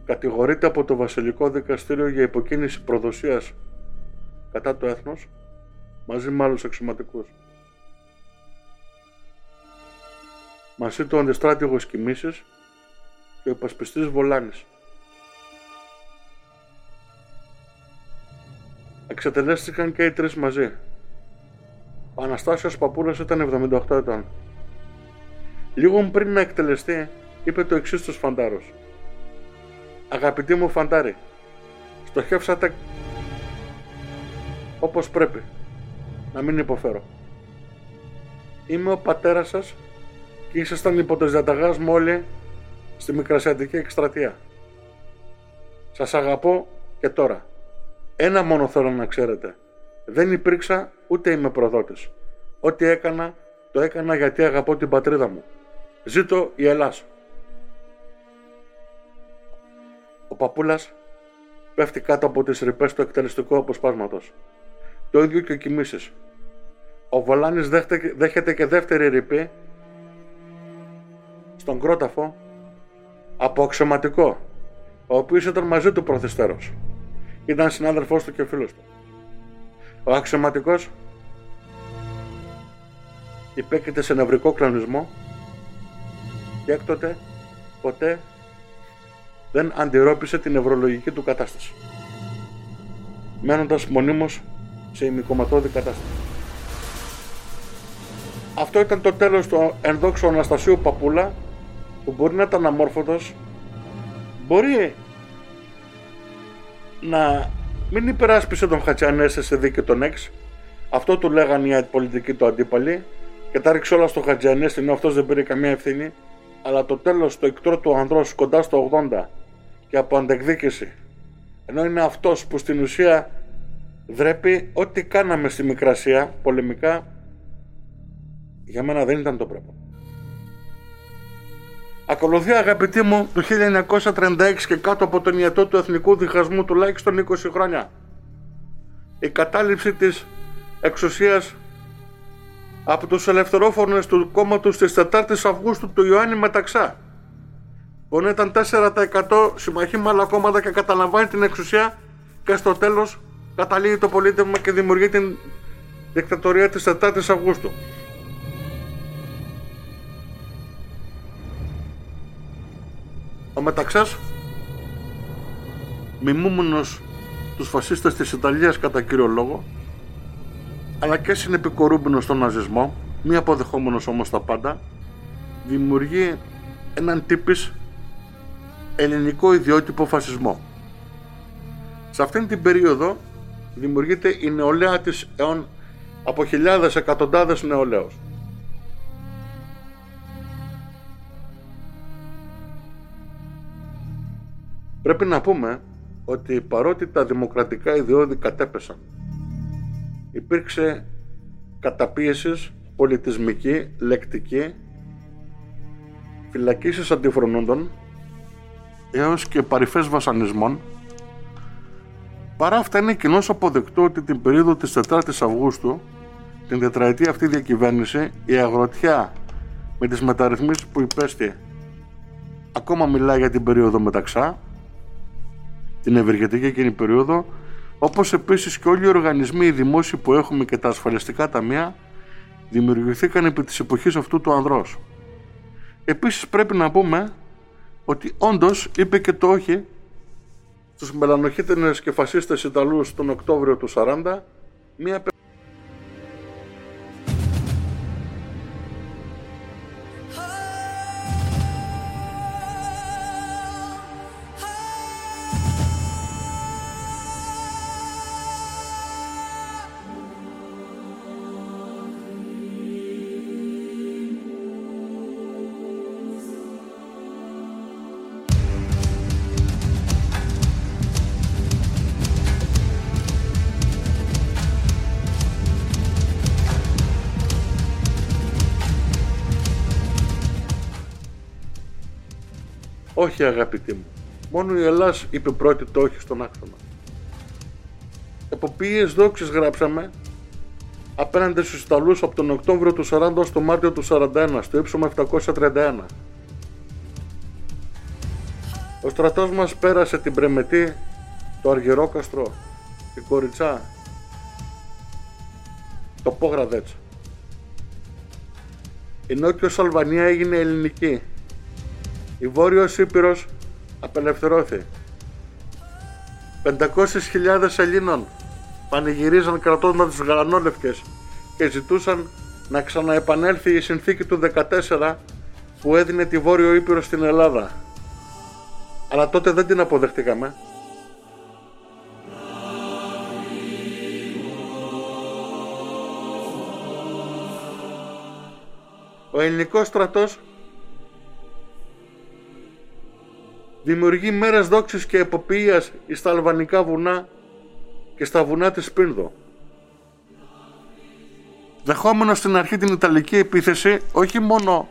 κατηγορείται από το Βασιλικό Δικαστήριο για υποκίνηση προδοσίας κατά το έθνος μαζί με άλλους αξιωματικούς. Μαζί του αντιστράτηγος Κιμήσης και ο υπασπιστής Βολάνης. Εξετελέστηκαν και οι τρεις μαζί. Ο Αναστάσιος Παπούλας ήταν 78 ετών. Λίγο πριν να εκτελεστεί, είπε το εξής στους φαντάρους. Αγαπητοί μου φαντάροι, στοχεύσατε όπως πρέπει, να μην υποφέρω. Είμαι ο πατέρας σας και ήσασταν υπό το διαταγάς μου όλοι στη Μικρασιατική εκστρατεία. Σας αγαπώ και τώρα. Ένα μόνο θέλω να ξέρετε. Δεν υπήρξα ούτε είμαι προδότης. Ό,τι έκανα, το έκανα γιατί αγαπώ την πατρίδα μου. Ζήτω η Ελλάς. Ο παππούλας πέφτει κάτω από τις ρηπές του εκτελεστικού αποσπάσματος. Το ίδιο και ο Κιμήσης. Ο Βολάνης δέχεται και δεύτερη ρηπή στον κρόταφο από αξιωματικό, ο οποίος ήταν μαζί του προθυστέρος. Ήταν συνάδελφός του και φίλος του. Ο αξιωματικός υπέκειται σε νευρικό κλονισμό και έκτοτε ποτέ δεν αντιρρόπησε την νευρολογική του κατάσταση μένοντας μονίμως σε ημικομματώδη κατάσταση. Αυτό ήταν το τέλος του ενδόξου Αναστασίου Παπούλα που μπορεί να ήταν αμόρφωτος μπορεί να μην υπεράσπισε τον Χατζιανέσε σε δίκαιο τον Εξ αυτό του λέγανε οι πολιτικοί του αντίπαλοι. Και τα ρίξε όλα στο Χατζιανέση ενώ αυτός δεν πήρε καμία ευθύνη. Αλλά το τέλος το εκτρό του ανδρός κοντά στο 80 και από αντεκδίκηση. Ενώ είναι αυτός που στην ουσία δρέπει ό,τι κάναμε στη Μικρασία πολεμικά για μένα δεν ήταν το πρέπον. Ακολουθεί αγαπητοί μου το 1936 και κάτω από τον ιατό του εθνικού διχασμού τουλάχιστον 20 χρόνια η κατάληψη της εξουσίας από τους ελευθερόφωνες του κόμματος της 4ης Αυγούστου του Ιωάννη Μεταξά που ήταν 4% συμμαχή με άλλα κόμματα και καταλαμβάνει την εξουσία και στο τέλος καταλήγει το πολίτευμα και δημιουργεί την δικτατορία της 4ης Αυγούστου. Ο Μεταξάς, μιμούμενος τους φασίστες της Ιταλίας κατά κύριο λόγο, αλλά και συνεπικορούμενος στον ναζισμό, μη αποδεχόμενος όμως τα πάντα, δημιουργεί έναν τύπης ελληνικό ιδιότυπο φασισμό. Σε αυτήν την περίοδο δημιουργείται η νεολαία της αιών από χιλιάδες εκατοντάδες νεολαίους. Πρέπει να πούμε ότι παρότι τα δημοκρατικά ιδιώδη κατέπεσαν υπήρξε καταπίεσης πολιτισμική, λεκτική, φυλακίσεις αντιφρονούντων έως και παρυφές βασανισμών Παρά αυτά είναι κοινώς αποδεκτό ότι την περίοδο της 4ης Αυγούστου, την τετραετία αυτή διακυβέρνηση, η αγροτιά με τις μεταρρυθμίσεις που υπέστη ακόμα μιλάει για την περίοδο μεταξά, την ευεργετική εκείνη περίοδο, όπως επίσης και όλοι οι οργανισμοί οι δημόσιοι που έχουμε και τα ασφαλιστικά ταμεία δημιουργηθήκαν επί της εποχής αυτού του ανδρός. Επίσης πρέπει να πούμε ότι όντως είπε και το όχι στους μελανοχίτρινες και φασίστες Ιταλούς τον Οκτώβριο του 40 μια Όχι αγαπητοί μου. Μόνο η Ελλάς είπε πρώτη το όχι στον άξονα. Εποποιίες δόξες γράψαμε; Απέναντι στους Ιταλούς από τον Οκτώβριο του 40 ως τον Μάρτιο του 41 στο ύψομα 731. Ο στρατός μας πέρασε την Πρεμετή, το Αργυρόκαστρο, την Κοριτσά, το Πόγραδέτς. Η Νότιος Αλβανία έγινε ελληνική. Η Βόρειος Ήπειρος απελευθερώθη. 500.000 Ελλήνων πανηγυρίζαν κρατώντας τους γαλανόλευκες και ζητούσαν να ξαναεπανέλθει η συνθήκη του 14 που έδινε τη Βόρειο Ήπειρο στην Ελλάδα. Αλλά τότε δεν την αποδεχτήκαμε. Ο ελληνικός στρατός δημιουργεί μέρες δόξης και εποποιίας στα αλβανικά βουνά και στα βουνά της Πίνδο. Δεχόμενος στην αρχή την Ιταλική επίθεση, όχι μόνο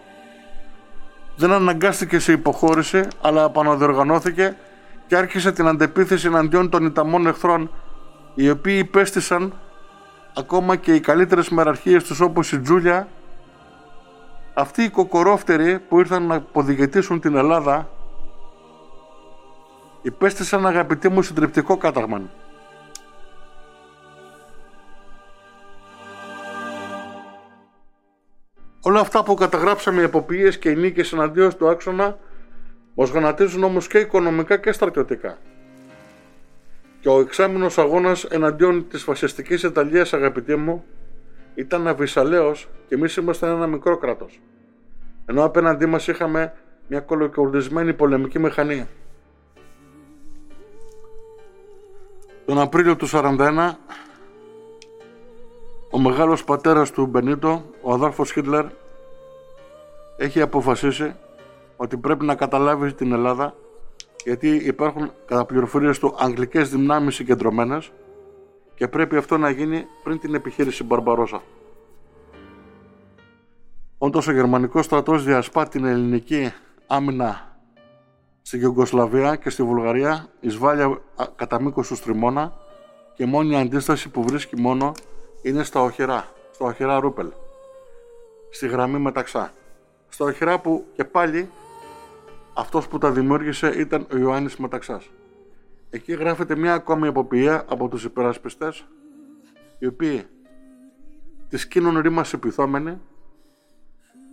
δεν αναγκάστηκε σε υποχώρηση, αλλά επαναδιοργανώθηκε και άρχισε την αντεπίθεση εναντίον των Ιταμών εχθρών, οι οποίοι υπέστησαν ακόμα και οι καλύτερες μεραρχίες τους όπως η Τζούλια, αυτοί οι κοκορόφτεροι που ήρθαν να αποδηγετήσουν την Ελλάδα, υπέστησαν αγαπητοί μου συντριπτικό κάταγμα. Όλα αυτά που καταγράψαμε οι εποποιίες και οι νίκες εναντίον του άξονα μας γονατίζουν όμως και οικονομικά και στρατιωτικά. Και ο εξάμεινος αγώνας εναντίον της φασιστικής Ιταλίας αγαπητοί μου ήταν αβυσαλαίος και εμείς ήμασταν ένα μικρό κράτος. Ενώ απέναντί μας είχαμε μια κολοκορδισμένη πολεμική μηχανή. Τον Απρίλιο του 1941 ο μεγάλος πατέρας του Μπενίτο, ο αδάρφος Χίτλερ, έχει αποφασίσει ότι πρέπει να καταλάβει την Ελλάδα γιατί υπάρχουν κατά πληροφορίες του αγγλικές δυνάμεις συγκεντρωμένες και πρέπει αυτό να γίνει πριν την επιχείρηση Μπαρμπαρόσα. Όντως ο γερμανικός στρατός διασπά την ελληνική άμυνα στη Γιουγκοσλαβία και στη Βουλγαρία εισβάλλει κατά μήκος τους Στριμώνα και μόνη αντίσταση που βρίσκει μόνο είναι στα οχυρά, στο οχυρά Ρούπελ, στη γραμμή μεταξά. Στα οχυρά που και πάλι αυτός που τα δημιούργησε ήταν ο Ιωάννης Μεταξάς. Εκεί γράφεται μια ακόμη εποποιία από τους υπερασπιστές, οι οποίοι τη σκήνουν ρήμας επιθόμενοι,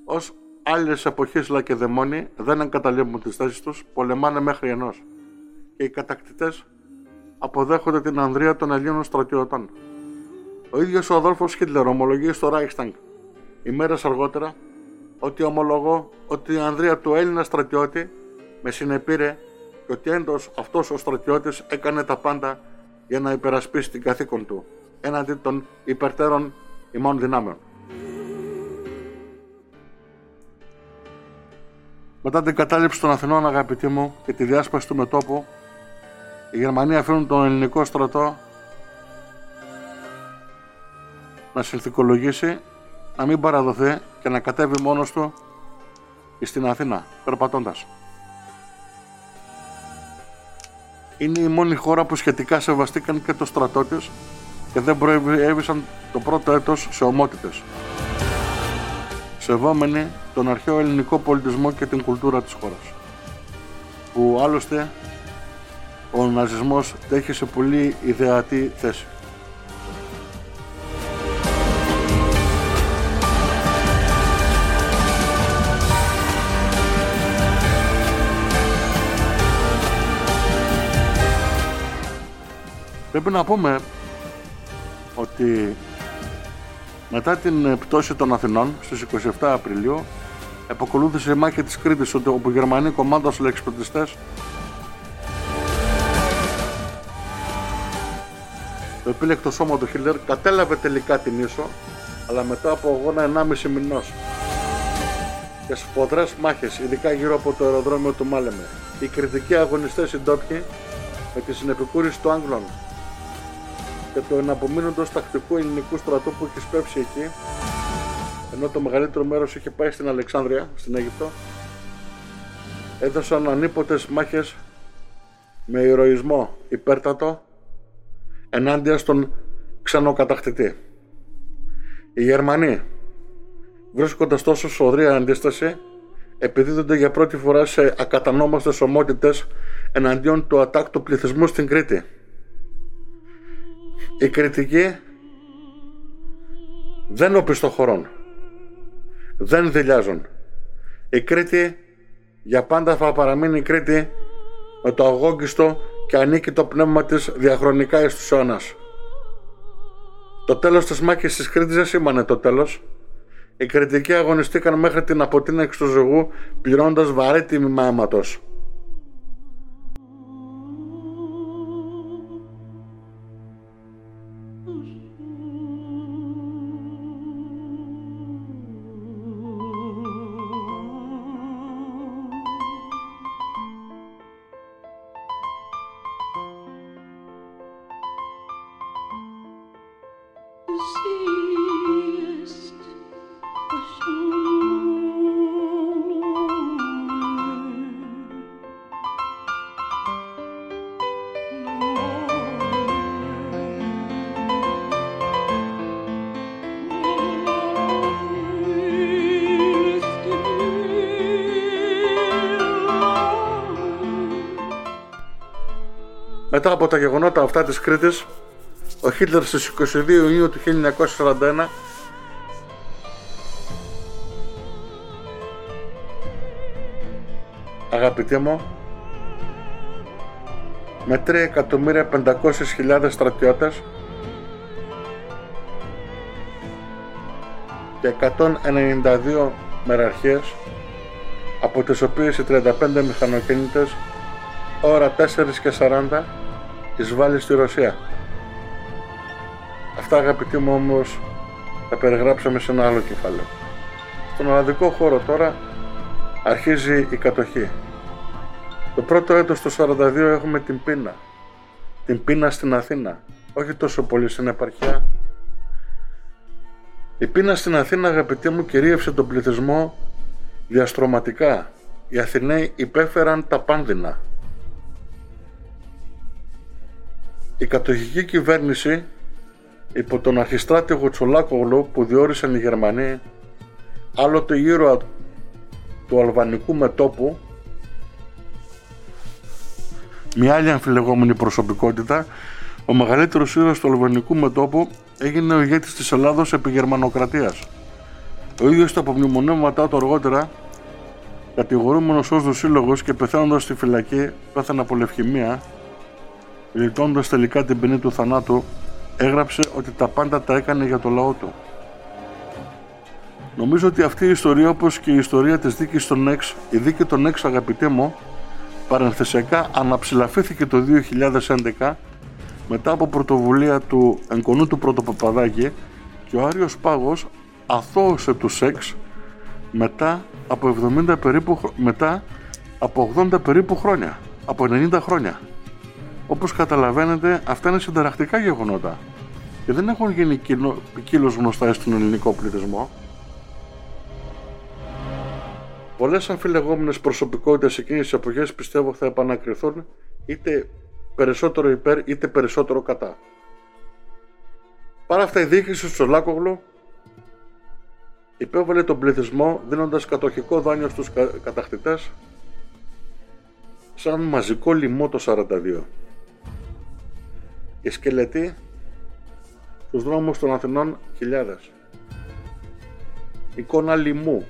ως άλλες εποχές λακεδαιμόνοι δεν εγκαταλείπουν τις θέσεις τους, πολεμάνε μέχρι ενός. Και οι κατακτητές αποδέχονται την ανδρεία των Ελλήνων στρατιωτών. Ο ίδιος ο Αδόλφος Χίτλερ ομολογεί στο Reichstag ημέρες αργότερα ότι ομολογώ ότι η ανδρεία του Έλληνα στρατιώτη με συνεπήρε και ότι έντος αυτός ο στρατιώτης έκανε τα πάντα για να υπερασπίσει την καθήκον του έναντι των υπερτέρων ημών δυνάμεων. Μετά την κατάληψη των Αθηνών, αγαπητοί μου, και τη διάσπαση του μετόπου, οι Γερμανοί αφήνουν τον ελληνικό στρατό να συνθηκολογήσει, να μην παραδοθεί και να κατέβει μόνος του στην Αθήνα, περπατώντας. Είναι η μόνη χώρα που σχετικά σεβαστήκαν και το στρατό της και δεν προέβησαν το πρώτο έτος σε ομότητες. Σεβόμενοι τον αρχαίο ελληνικό πολιτισμό και την κουλτούρα της χώρας. Που άλλωστε ο ναζισμός τέχει σε πολύ ιδεατή θέση. Πρέπει να πούμε ότι μετά την πτώση των Αθηνών στις 27 Απριλίου επακολούθησε η μάχη της Κρήτης όπου η Γερμανοί κομμάτωσαν εξπλωτιστές Το επίλεκτο σώμα του Χίλερ κατέλαβε τελικά την ίσο αλλά μετά από αγώνα 1,5 μηνός και σφοδρές μάχες ειδικά γύρω από το αεροδρόμιο του Μάλεμε. Οι κριτικοί αγωνιστές οι ντόπιοι με τη συνεπικούρηση του Άγγλων και το εναπομείνοντος τακτικού ελληνικού στρατού που είχε σπεύσει εκεί, ενώ το μεγαλύτερο μέρος είχε πάει στην Αλεξάνδρεια, στην Αίγυπτο, έδωσαν ανίποτες μάχες με ηρωισμό υπέρτατο ενάντια στον ξενοκατακτητή. Οι Γερμανοί, βρίσκοντας τόσο σοδρία αντίσταση, επιδίδονται για πρώτη φορά σε ακατανόμαστες ομότητες εναντίον του ατάκτου πληθυσμού στην Κρήτη. Οι κριτικοί δεν οπισθοχωρούν. Δεν δηλιάζουν. Η Κρήτη για πάντα θα παραμείνει η Κρήτη με το αγόγγιστο και ανήκει το πνεύμα της διαχρονικά εις τους αιώνας. Το τέλος της μάχης της Κρήτης δεν σήμανε το τέλος. Οι κριτικοί αγωνιστήκαν μέχρι την αποτείναξη του ζωγού πληρώνοντας βαρύ τίμημα Μετά από τα γεγονότα αυτά της Κρήτης, ο Χίτλερ στις 22 Ιουνίου του 1941 αγαπητοί μου με 3.500.000 στρατιώτες και 192 μεραρχίες από τις οποίες οι 35 μηχανοκίνητες ώρα 4 και 40 εισβάλλει στη Ρωσία. Αυτά αγαπητοί μου όμως τα περιγράψαμε σε ένα άλλο κεφάλαιο. Στον Ολλανδικό χώρο τώρα αρχίζει η κατοχή. Το πρώτο έτος του 42 έχουμε την πείνα. Την πείνα στην Αθήνα. Όχι τόσο πολύ στην επαρχία. Η πείνα στην Αθήνα αγαπητοί μου κυρίευσε τον πληθυσμό διαστρωματικά. Οι Αθηναίοι υπέφεραν τα πάνδυνα. Η κατοχική κυβέρνηση υπό τον αρχιστράτηγο Τσολάκογλου που διόρισαν οι Γερμανοί άλλοτε ήρωα του αλβανικού μετόπου μια άλλη αμφιλεγόμενη προσωπικότητα ο μεγαλύτερος ήρωας του αλβανικού μετόπου έγινε ο ηγέτης της Ελλάδος επί γερμανοκρατίας. Ο ίδιος τα απομνημονεύματά του αργότερα κατηγορούμενος ως δοσύλλογος και πεθαίνοντας στη φυλακή πέθανε από λευχημία γλιτώντας τελικά την ποινή του θανάτου, έγραψε ότι τα πάντα τα έκανε για το λαό του. Νομίζω ότι αυτή η ιστορία, όπως και η ιστορία της δίκης των Εξ, η δίκη των Εξ αγαπητέ μου, παρενθεσιακά αναψηλαφήθηκε το 2011 μετά από πρωτοβουλία του εγκονού του Πρωτοπαπαδάκη και ο Άριος Πάγος αθώωσε τους σεξ μετά από 70 περίπου, μετά από 80 περίπου χρόνια, από 90 χρόνια. Όπως καταλαβαίνετε, αυτά είναι συνταρακτικά γεγονότα και δεν έχουν γίνει ποικίλως γνωστά στον ελληνικό πληθυσμό. Πολλές αμφιλεγόμενες προσωπικότητες εκείνης της εποχής πιστεύω θα επανακριθούν είτε περισσότερο υπέρ είτε περισσότερο κατά. Παρά αυτά η διοίκηση του Τσολάκογλου υπέβαλε τον πληθυσμό δίνοντας κατοχικό δάνειο στους κατακτητές σαν μαζικό λοιμό το 42 και σκελετοί στους δρόμους των Αθηνών χιλιάδες. Εικόνα λοιμού.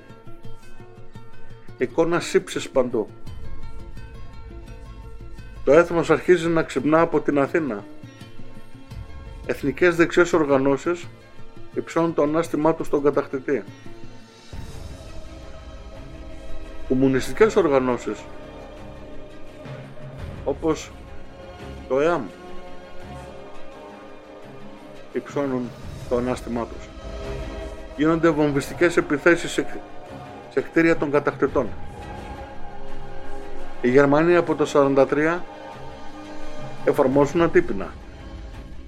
Εικόνα σύψης παντού. Το έθνος αρχίζει να ξυπνά από την Αθήνα. Εθνικές δεξιές οργανώσεις υψώνουν το ανάστημά τους στον κατακτητή. Κομμουνιστικές οργανώσεις όπως το ΕΑΜ υψώνουν το ανάστημά τους. Γίνονται βομβιστικές επιθέσεις σε, σε κτίρια των κατακτητών. Οι Γερμανοί από το 1943 εφαρμόζουν αντίπεινα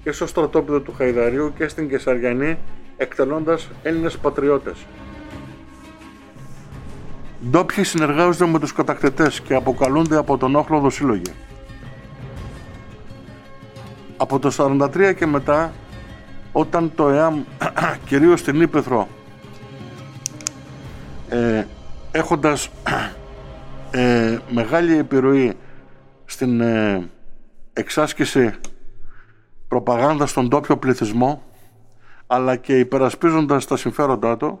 και στο στρατόπεδο του Χαϊδαρίου και στην Κεσαριανή εκτελώντας Έλληνες πατριώτες. Ντόπιοι συνεργάζονται με τους κατακτητές και αποκαλούνται από τον όχλο δοσύλλογοι. Από το 1943 και μετά όταν το ΕΑΜ κυρίως στην Ήπεθρο ε, έχοντας ε, μεγάλη επιρροή στην ε, εξάσκηση προπαγάνδας στον τόπιο πληθυσμό αλλά και υπερασπίζοντας τα συμφέροντά του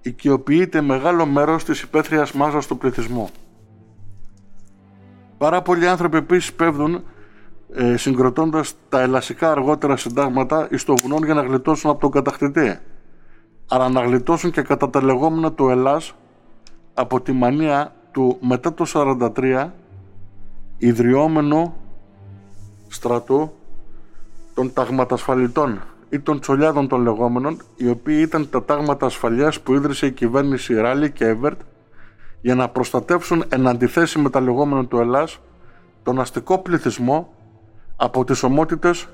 οικειοποιείται μεγάλο μέρος της υπαίθριας μάζας του πληθυσμού. Πάρα πολλοί άνθρωποι επίσης πέφτουν ε, συγκροτώντας τα ελασικά αργότερα συντάγματα εις το βουνό για να γλιτώσουν από τον κατακτητή. Αλλά να γλιτώσουν και κατά τα λεγόμενα του Ελλάς από τη μανία του μετά το 43 ιδρυόμενο στρατού των ταγματασφαλιτών ή των τσολιάδων των λεγόμενων, οι οποίοι ήταν τα τάγματα ασφαλείας που ίδρυσε η κυβέρνηση Ράλι και Εύερτ για να προστατεύσουν εν αντιθέσει με τα λεγόμενα του Ελλάς τον αστικό πληθυσμό από τις ομότητες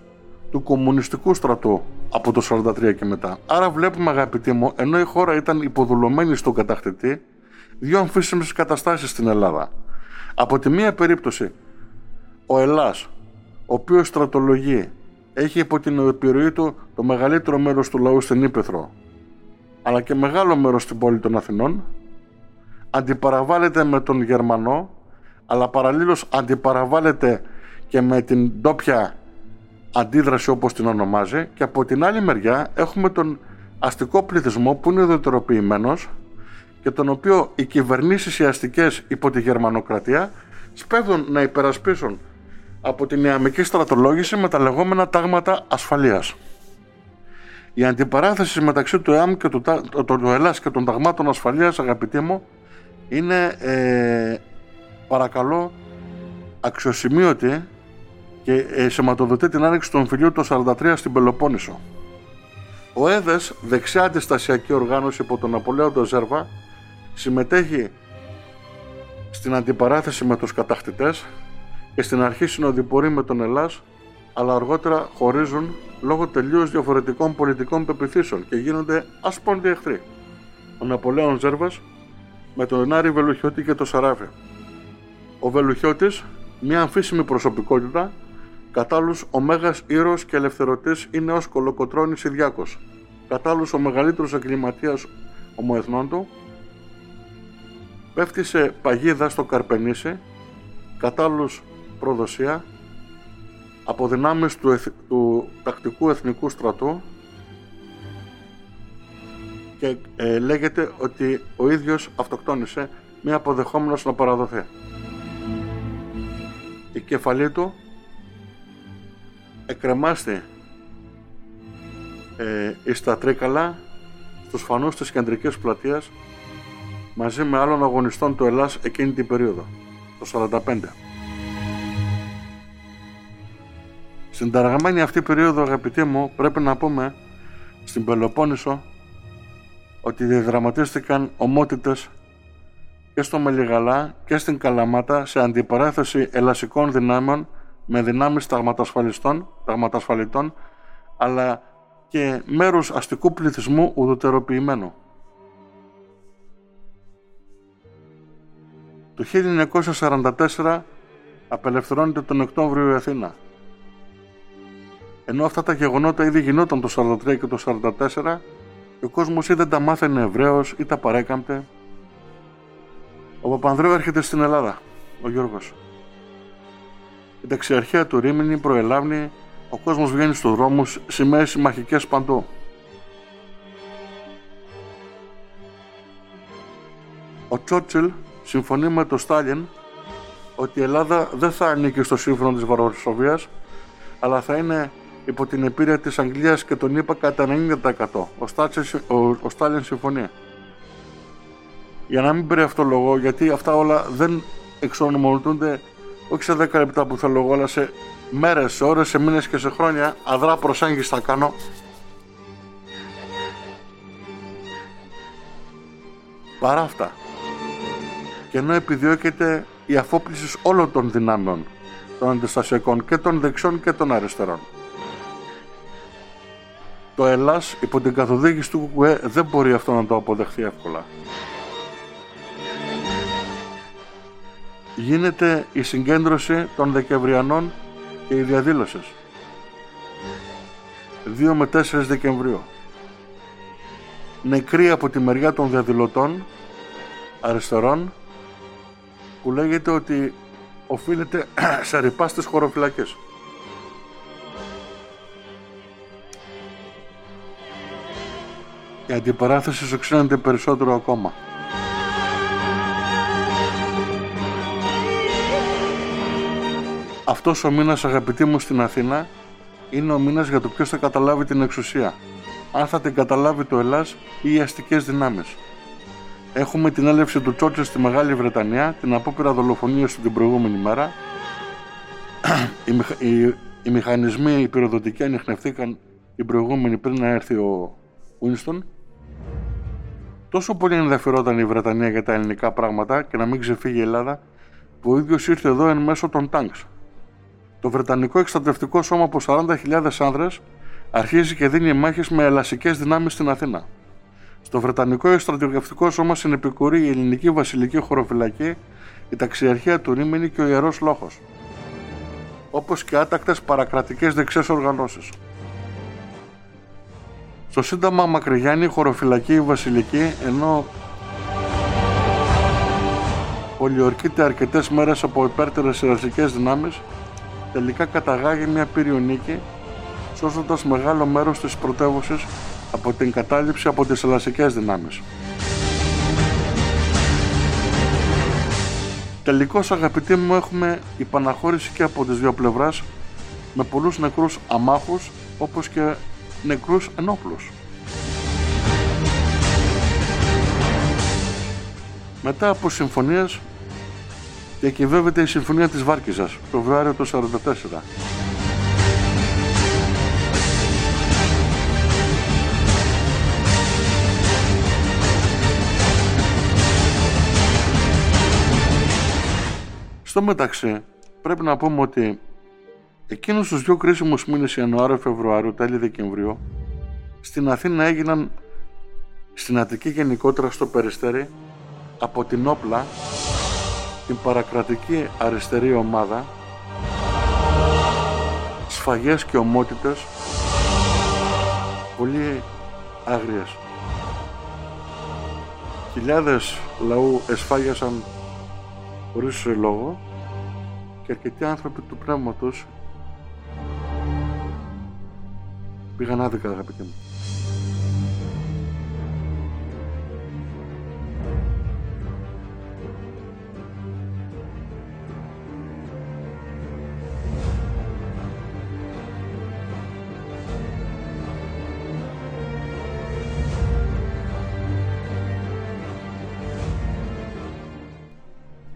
του κομμουνιστικού στρατού από το 43 και μετά. Άρα βλέπουμε αγαπητοί μου, ενώ η χώρα ήταν υποδουλωμένη στον κατακτητή, δύο αμφίσιμες καταστάσεις στην Ελλάδα. Από τη μία περίπτωση, ο Ελλάς, ο οποίος στρατολογεί, έχει υπό την επιρροή του το μεγαλύτερο μέρος του λαού στην Ήπεθρο, αλλά και μεγάλο μέρος στην πόλη των Αθηνών, αντιπαραβάλλεται με τον Γερμανό, αλλά παραλλήλως αντιπαραβάλλεται και με την ντόπια αντίδραση όπως την ονομάζει και από την άλλη μεριά έχουμε τον αστικό πληθυσμό που είναι ιδιωτεροποιημένος και τον οποίο οι κυβερνήσεις οι αστικές υπό τη γερμανοκρατία σπέβδουν να υπερασπίσουν από την ιαμική στρατολόγηση με τα λεγόμενα τάγματα ασφαλείας. Η αντιπαράθεση μεταξύ του ΕΑΜ και του, του, του Ελλάς και των ταγμάτων ασφαλείας αγαπητοί μου είναι ε, παρακαλώ αξιοσημείωτη και ε, σηματοδοτεί την άνοιξη του εμφυλίου το 43 στην Πελοπόννησο. Ο ΕΔΕΣ, δεξιά αντιστασιακή οργάνωση υπό τον Απολέοντο Ζέρβα, συμμετέχει στην αντιπαράθεση με τους κατακτητές και στην αρχή συνοδοιπορεί με τον Ελλάς, αλλά αργότερα χωρίζουν λόγω τελείως διαφορετικών πολιτικών πεπιθήσεων και γίνονται άσπονδοι εχθροί. Ο Ναπολέον Ζέρβας με τον Ενάρη Βελουχιώτη και τον Σαράφη. Ο Βελουχιώτης, μια αμφίσιμη προσωπικότητα, Κατά άλλους, ο μέγας ήρωας και ελευθερωτής είναι ως κολοκοτρώνης Ιδιάκος. Κατά άλλους, ο μεγαλύτερος εγκληματίας ομοεθνών του πέφτει σε παγίδα στο Καρπενήσι, κατά άλλους προδοσία, από δυνάμεις του, του τακτικού εθνικού στρατού και ε, λέγεται ότι ο ίδιος αυτοκτόνησε μη αποδεχόμενος να παραδοθεί. Η κεφαλή του εκκρεμάστε ε, εις τα Τρίκαλα στους φανούς της κεντρικής πλατείας μαζί με άλλων αγωνιστών του Ελλάς εκείνη την περίοδο, το 45. Στην ταραγμένη αυτή περίοδο αγαπητοί μου πρέπει να πούμε στην Πελοπόννησο ότι διαδραματίστηκαν ομότητες και στο Μελιγαλά και στην Καλαμάτα σε αντιπαράθεση ελασικών δυνάμεων με δυνάμεις ταγματασφαλιστών, ταγματασφαλιτών, αλλά και μέρους αστικού πληθυσμού ουδετεροποιημένου. Το 1944 απελευθερώνεται τον Οκτώβριο η Αθήνα. Ενώ αυτά τα γεγονότα ήδη γινόταν το 1943 και το 1944, ο κόσμος ή δεν τα μάθαινε Εβραίος ή τα παρέκαμπτε. Ο Παπανδρέου έρχεται στην Ελλάδα, ο Γιώργος. Η δεξιαρχία του Ρήμινη προελάβει, ο κόσμος βγαίνει στους δρόμους, σημαίες συμμαχικές παντού. Ο Τσότσιλ συμφωνεί με τον Στάλιν ότι η Ελλάδα δεν θα ανήκει στο σύμφωνο της Βαροσοβίας, αλλά θα είναι υπό την επίρρεια της Αγγλίας και τον είπα κατά 90%. Ο, Στάτσιν, ο, ο Στάλιν συμφωνεί. Για να μην λόγο, γιατί αυτά όλα δεν εξονομολογούνται όχι σε 10 λεπτά που θέλω εγώ, αλλά σε μέρες, σε ώρες, σε μήνες και σε χρόνια αδρά προσέγγιση θα κάνω παρά αυτά και ενώ επιδιώκεται η αφόπληση όλων των δυνάμεων των αντιστασιακών και των δεξιών και των αριστερών. Το Ελλάς υπό την καθοδήγηση του ΚΚΕ δεν μπορεί αυτό να το αποδεχθεί εύκολα. Γίνεται η συγκέντρωση των Δεκεμβριανών και οι διαδήλωσης. 2 με 4 Δεκεμβρίου. Νεκροί από τη μεριά των διαδηλωτών αριστερών που λέγεται ότι οφείλεται σε ρηπά στις χωροφυλακές. Η αντιπαράθεση σου ξύνεται περισσότερο ακόμα. Αυτός ο μήνας αγαπητοί μου στην Αθήνα είναι ο μήνας για το ποιος θα καταλάβει την εξουσία. Αν θα την καταλάβει το Ελλάς ή οι αστικές δυνάμεις. Έχουμε την έλευση του Τσότσο στη Μεγάλη Βρετανία, την απόπειρα δολοφονίας του την προηγούμενη μέρα. οι, οι, οι μηχανισμοί οι πυροδοτικοί ανοιχνευτήκαν την προηγούμενη πριν να έρθει ο Winston. Τόσο πολύ ενδιαφερόταν η Βρετανία για τα ελληνικά πράγματα και να μην ξεφύγει η Ελλάδα, που ο ίδιος ήρθε εδώ εν μέσω των τάγκς. Το Βρετανικό Εκστρατευτικό Σώμα από 40.000 άνδρες αρχίζει και δίνει μάχες με ελασικές δυνάμεις στην Αθήνα. Στο Βρετανικό Στρατιωτικό Σώμα συνεπικουρεί η Ελληνική Βασιλική Χωροφυλακή, η Ταξιαρχία του Ρήμενη και ο Ιερός Λόγο. Όπως και άτακτες παρακρατικές δεξιές οργανώσεις. Στο Σύνταγμα Μακρυγιάννη, χωροφυλακή η Βασιλική, ενώ πολιορκείται αρκετές μέρες από υπέρτερες ιεραρχικέ δυνάμεις, τελικά καταγάγει μια πυριονίκη, σώζοντας μεγάλο μέρος της πρωτεύουσας από την κατάληψη από τις ελασικές δυνάμεις. Τελικώς αγαπητοί μου έχουμε υπαναχώρηση και από τις δύο πλευράς με πολλούς νεκρούς αμάχους όπως και νεκρούς ενόπλους. Μετά από συμφωνίες διακυβεύεται η συμφωνία της Βάρκιζας το Φεβρουάριο του 1944 Στο μεταξύ, πρέπει να πούμε ότι εκείνους τους δύο κρίσιμους μήνες Ιανουάριο-Φεβρουάριο, τέλη Δεκεμβρίου, στην Αθήνα έγιναν στην Αττική γενικότερα στο Περιστέρι από την όπλα την παρακρατική αριστερή ομάδα σφαγές και ομότητες πολύ άγριες. Χιλιάδες λαού εσφάγιασαν χωρίς λόγο και αρκετοί άνθρωποι του πνεύματος πήγαν άδικα αγαπητοί μου.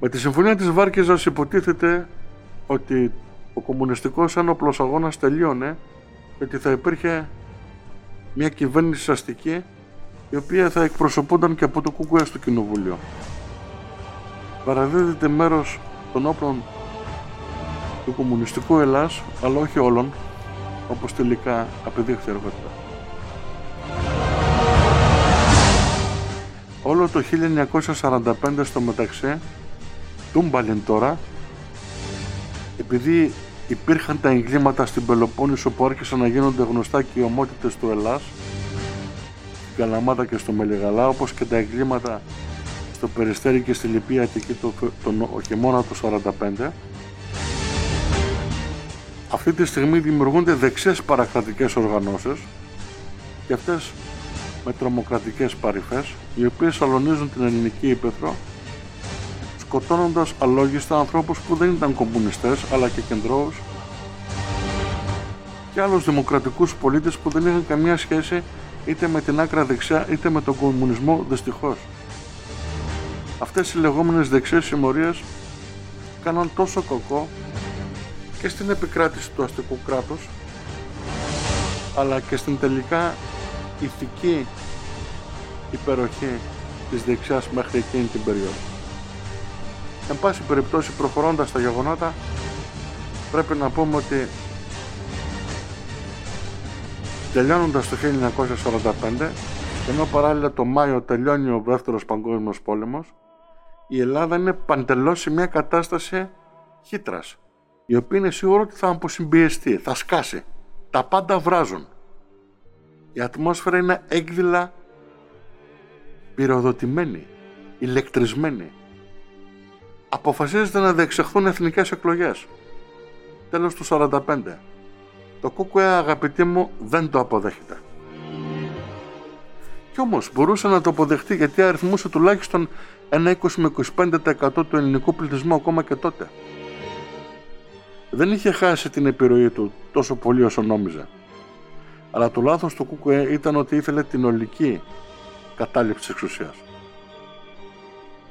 Με τη συμφωνία της Βάρκεζας υποτίθεται ότι ο κομμουνιστικός ένοπλος αγώνας τελείωνε και ότι θα υπήρχε μια κυβέρνηση αστική η οποία θα εκπροσωπούνταν και από το ΚΚΕ στο Κοινοβούλιο. Παραδίδεται μέρος των όπλων του κομμουνιστικού Ελλάς, αλλά όχι όλων, όπως τελικά απεδείχθη αργότερα. Όλο το 1945 στο μεταξύ Τούμπαλιν τώρα, επειδή υπήρχαν τα εγκλήματα στην Πελοπόννησο που άρχισαν να γίνονται γνωστά και οι ομότητες του Ελλάς, στην Καλαμάτα και στο Μελιγαλά, όπως και τα εγκλήματα στο Περιστέρι και στη Λιπία Αττική το, τον χειμώνα του 1945, αυτή τη στιγμή δημιουργούνται δεξιές παρακρατικές οργανώσεις και αυτές με τρομοκρατικές παρυφές, οι οποίες αλωνίζουν την ελληνική ύπεθρο σκοτώνοντας αλόγιστα ανθρώπους που δεν ήταν κομμουνιστές αλλά και κεντρώους και άλλους δημοκρατικούς πολίτες που δεν είχαν καμία σχέση είτε με την άκρα δεξιά είτε με τον κομμουνισμό δυστυχώς. Αυτές οι λεγόμενες δεξιές συμμορίες κάναν τόσο κακό και στην επικράτηση του αστικού κράτους αλλά και στην τελικά ηθική υπεροχή της δεξιάς μέχρι εκείνη την περίοδο. Εν πάση περιπτώσει προχωρώντας στα γεγονότα πρέπει να πούμε ότι τελειώνοντας το 1945 ενώ παράλληλα το Μάιο τελειώνει ο δεύτερος παγκόσμιος πόλεμος η Ελλάδα είναι παντελώς σε μια κατάσταση χύτρας η οποία είναι σίγουρο ότι θα αποσυμπιεστεί, θα σκάσει. Τα πάντα βράζουν. Η ατμόσφαιρα είναι έκδηλα πυροδοτημένη, ηλεκτρισμένη αποφασίζεται να διεξεχθούν εθνικές εκλογές. Τέλος του 45. Το ΚΚΕ αγαπητοί μου δεν το αποδέχεται. Κι όμως μπορούσε να το αποδεχτεί γιατί αριθμούσε τουλάχιστον ένα 20 με 25% του ελληνικού πληθυσμού ακόμα και τότε. Δεν είχε χάσει την επιρροή του τόσο πολύ όσο νόμιζε. Αλλά το λάθος του ΚΚΕ ήταν ότι ήθελε την ολική κατάληψη της εξουσίας.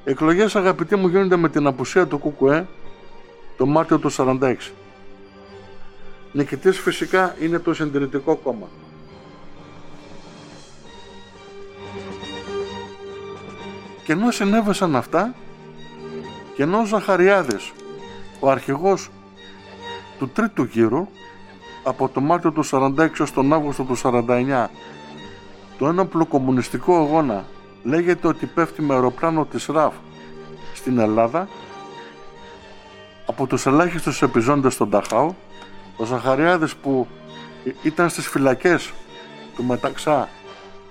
Οι εκλογές αγαπητοί μου γίνονται με την απουσία του ΚΚΕ το Μάρτιο του 46. Νικητής φυσικά είναι το Συντηρητικό Κόμμα. Και ενώ συνέβησαν αυτά, και ενώ ο Ζαχαριάδης, ο αρχηγός του τρίτου γύρου, από το Μάρτιο του 46 ως τον Αύγουστο του 49, το ένοπλο κομμουνιστικό αγώνα λέγεται ότι πέφτει με αεροπλάνο της ΡΑΦ στην Ελλάδα, από τους ελάχιστους επιζώντες στον Ταχάου, ο Ζαχαριάδης που ήταν στις φυλακές του Μεταξά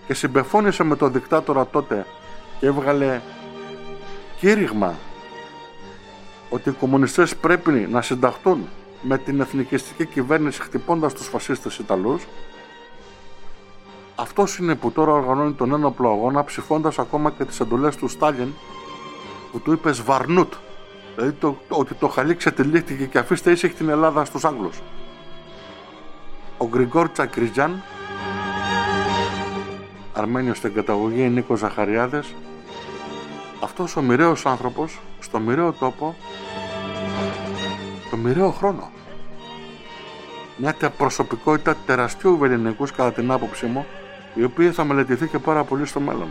και συμπεφώνησε με τον δικτάτορα τότε και έβγαλε κήρυγμα ότι οι κομμουνιστές πρέπει να συνταχτούν με την εθνικιστική κυβέρνηση χτυπώντας τους φασίστες Ιταλούς αυτός είναι που τώρα οργανώνει τον ένοπλο αγώνα ψηφώντας ακόμα και τις εντολές του Στάλιν που του είπες Σβαρνούτ δηλαδή το, ότι το χαλί ξετυλίχτηκε και αφήστε ήσυχη την Ελλάδα στους Άγγλους. Ο Γκριγκόρ Τσακριτζάν Αρμένιος στην καταγωγή Νίκος Ζαχαριάδες αυτός ο μοιραίος άνθρωπος στο μοιραίο τόπο το μοιραίο χρόνο. Μια προσωπικότητα τεραστιού βεληνικούς κατά την άποψή μου η οποία θα μελετηθεί και πάρα πολύ στο μέλλον.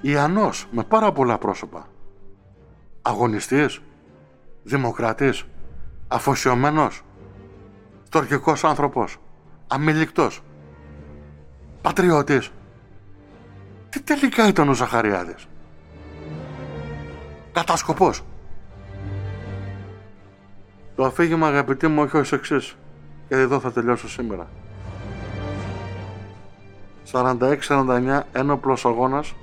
Ιανός με πάρα πολλά πρόσωπα. Αγωνιστής, δημοκρατής, αφοσιωμένος, στορκικός άνθρωπος, αμιλικτός, πατριώτης. Τι τελικά ήταν ο Ζαχαριάδης; Κατάσκοπος. Το αφήγημα αγαπητοί μου όχι ως εξής και εδώ θα τελειώσω σήμερα. 46-49 ένοπλος αγώνας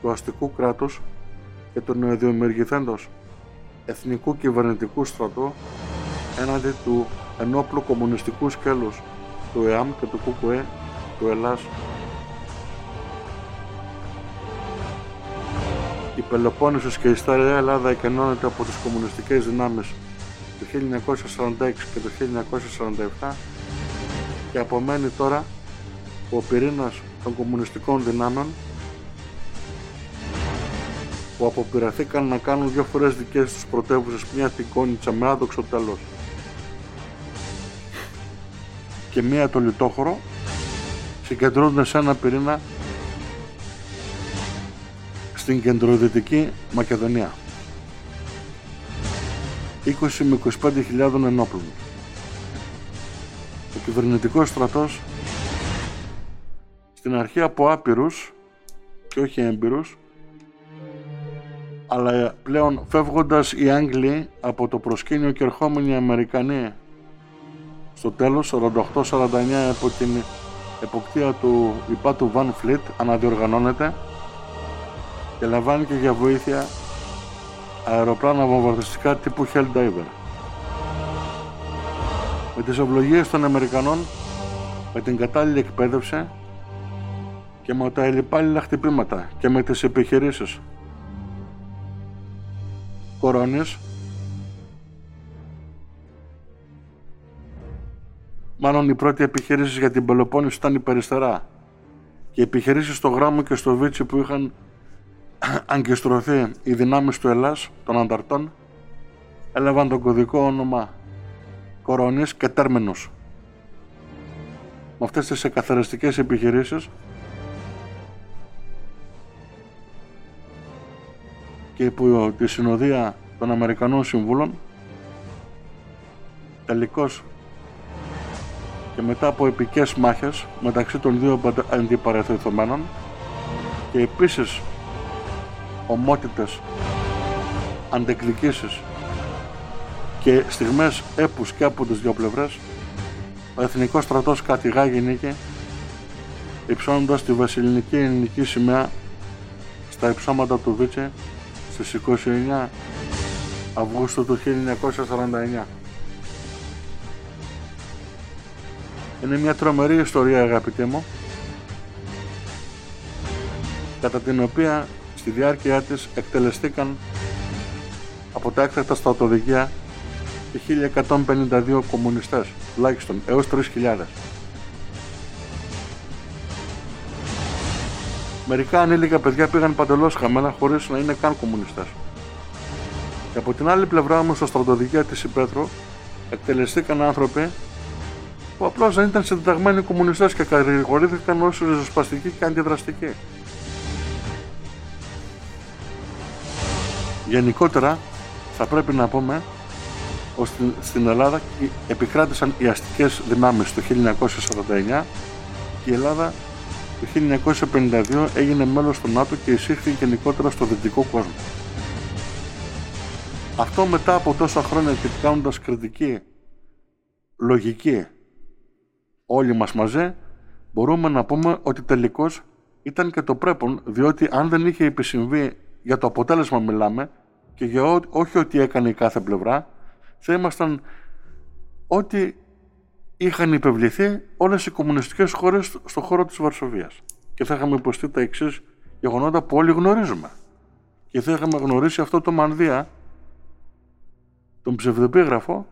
του αστικού κράτους και του νεοδιομεργηθέντος εθνικού κυβερνητικού στρατού έναντι του ενόπλου κομμουνιστικού σκέλους του ΕΑΜ και του ΚΚΕ του Ελλάς. Η Πελοπόννησος και η Σταριά Ελλάδα εκενώνεται από τις κομμουνιστικές δυνάμεις το 1946 και το 1947 και απομένει τώρα ο πυρήνας των κομμουνιστικών δυνάμεων που αποπειραθήκαν να κάνουν δύο φορές δικές τους πρωτεύουσες μια τικόνιτσα με άδοξο τέλος και μία το λιτόχωρο συγκεντρώνονται σε ένα πυρήνα στην κεντροδυτική Μακεδονία. 20 με 25 ενόπλων. Ο κυβερνητικός στρατός στην αρχή από άπειρους και όχι έμπειρους αλλά πλέον φεύγοντας οι Άγγλοι από το προσκήνιο και ερχόμενοι οι Αμερικανοί στο τέλος 48-49 από την εποπτεία του υπάτου Van Fleet αναδιοργανώνεται και λαμβάνει και για βοήθεια αεροπλάνα βομβαρδιστικά τύπου Helldiver. Με τις ευλογίες των Αμερικανών, με την κατάλληλη εκπαίδευση και με τα ελληπάλληλα χτυπήματα και με τις επιχειρήσεις. Κορώνης Μάλλον η πρώτη επιχείρηση για την Πελοπόννησο ήταν η Περιστερά και οι επιχειρήσεις στο Γράμμο και στο Βίτσι που είχαν αγκιστρωθεί οι δυνάμεις του Ελλάς, των Ανταρτών, έλαβαν τον κωδικό όνομα Κορώνης και Τέρμενος. Με αυτές τις εκαθαριστικές επιχειρήσεις και υπό τη συνοδεία των Αμερικανών Συμβούλων τελικώς και μετά από επικές μάχες μεταξύ των δύο αντιπαρεθεθωμένων και επίσης ομότητες αντεκδικήσεις και στιγμές έπους και από τις δύο πλευρές ο Εθνικός Στρατός κατηγάγει νίκη υψώνοντας τη βασιλινική ελληνική σημαία στα υψώματα του Βίτσε στις 29 Αυγούστου του 1949. Είναι μια τρομερή ιστορία αγαπητοί μου κατά την οποία στη διάρκεια της εκτελεστήκαν από τα έκτακτα στρατοδικεία και 1152 κομμουνιστές, τουλάχιστον έως 3.000. Μερικά ανήλικα παιδιά πήγαν παντελώς χαμένα χωρίς να είναι καν κομμουνιστές. Και από την άλλη πλευρά όμως στο στρατοδικεία της Υπέτρου εκτελεστήκαν άνθρωποι που απλώς δεν ήταν συνταγμένοι κομμουνιστές και κατηγορήθηκαν ως ριζοσπαστικοί και αντιδραστικοί. Γενικότερα θα πρέπει να πούμε ότι στην Ελλάδα επικράτησαν οι αστικές δυνάμεις το 1949 και η Ελλάδα το 1952 έγινε μέλος του ΝΑΤΟ και εισήχθη γενικότερα στο δυτικό κόσμο. Αυτό μετά από τόσα χρόνια και κάνοντας κριτική, λογική, όλοι μας μαζί, μπορούμε να πούμε ότι τελικώς ήταν και το πρέπον, διότι αν δεν είχε επισυμβεί για το αποτέλεσμα μιλάμε και για ό, όχι ότι έκανε η κάθε πλευρά, θα ήμασταν ό,τι είχαν υπευληθεί όλες οι κομμουνιστικές χώρες στον χώρο της Βαρσοβίας. Και θα είχαμε υποστεί τα εξής γεγονότα που όλοι γνωρίζουμε. Και θα είχαμε γνωρίσει αυτό το Μανδύα, τον ψευδεπίγραφο,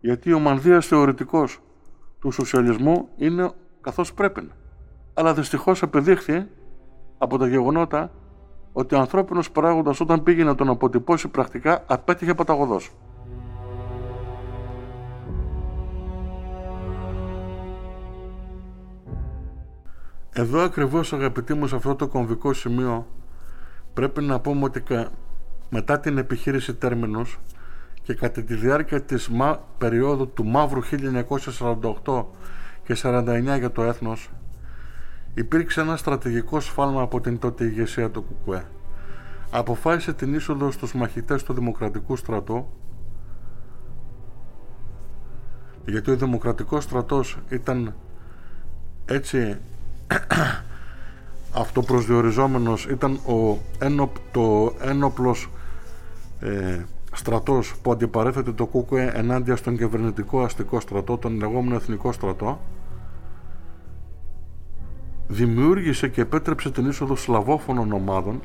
γιατί ο Μανδύας θεωρητικός του σοσιαλισμού είναι καθώς πρέπει. Αλλά δυστυχώς απεδείχθη από τα γεγονότα ότι ο ανθρώπινος παράγοντας όταν πήγε να τον αποτυπώσει πρακτικά απέτυχε παταγωδός. Εδώ ακριβώς αγαπητοί μου σε αυτό το κομβικό σημείο πρέπει να πούμε ότι μετά την επιχείρηση Τέρμινος και κατά τη διάρκεια της μα... περίοδου του μαύρου 1948 και 49 για το έθνος υπήρξε ένα στρατηγικό σφάλμα από την τότε ηγεσία του ΚΚΕ. Αποφάσισε την είσοδο στους μαχητές του Δημοκρατικού στρατού γιατί ο Δημοκρατικός στρατός ήταν έτσι αυτοπροσδιοριζόμενος ήταν ο ένοπ, το ένοπλος ε, στρατός που αντιπαρέθεται το ΚΚΕ ενάντια στον κυβερνητικό αστικό στρατό, τον λεγόμενο εθνικό στρατό δημιούργησε και επέτρεψε την είσοδο σλαβόφωνων ομάδων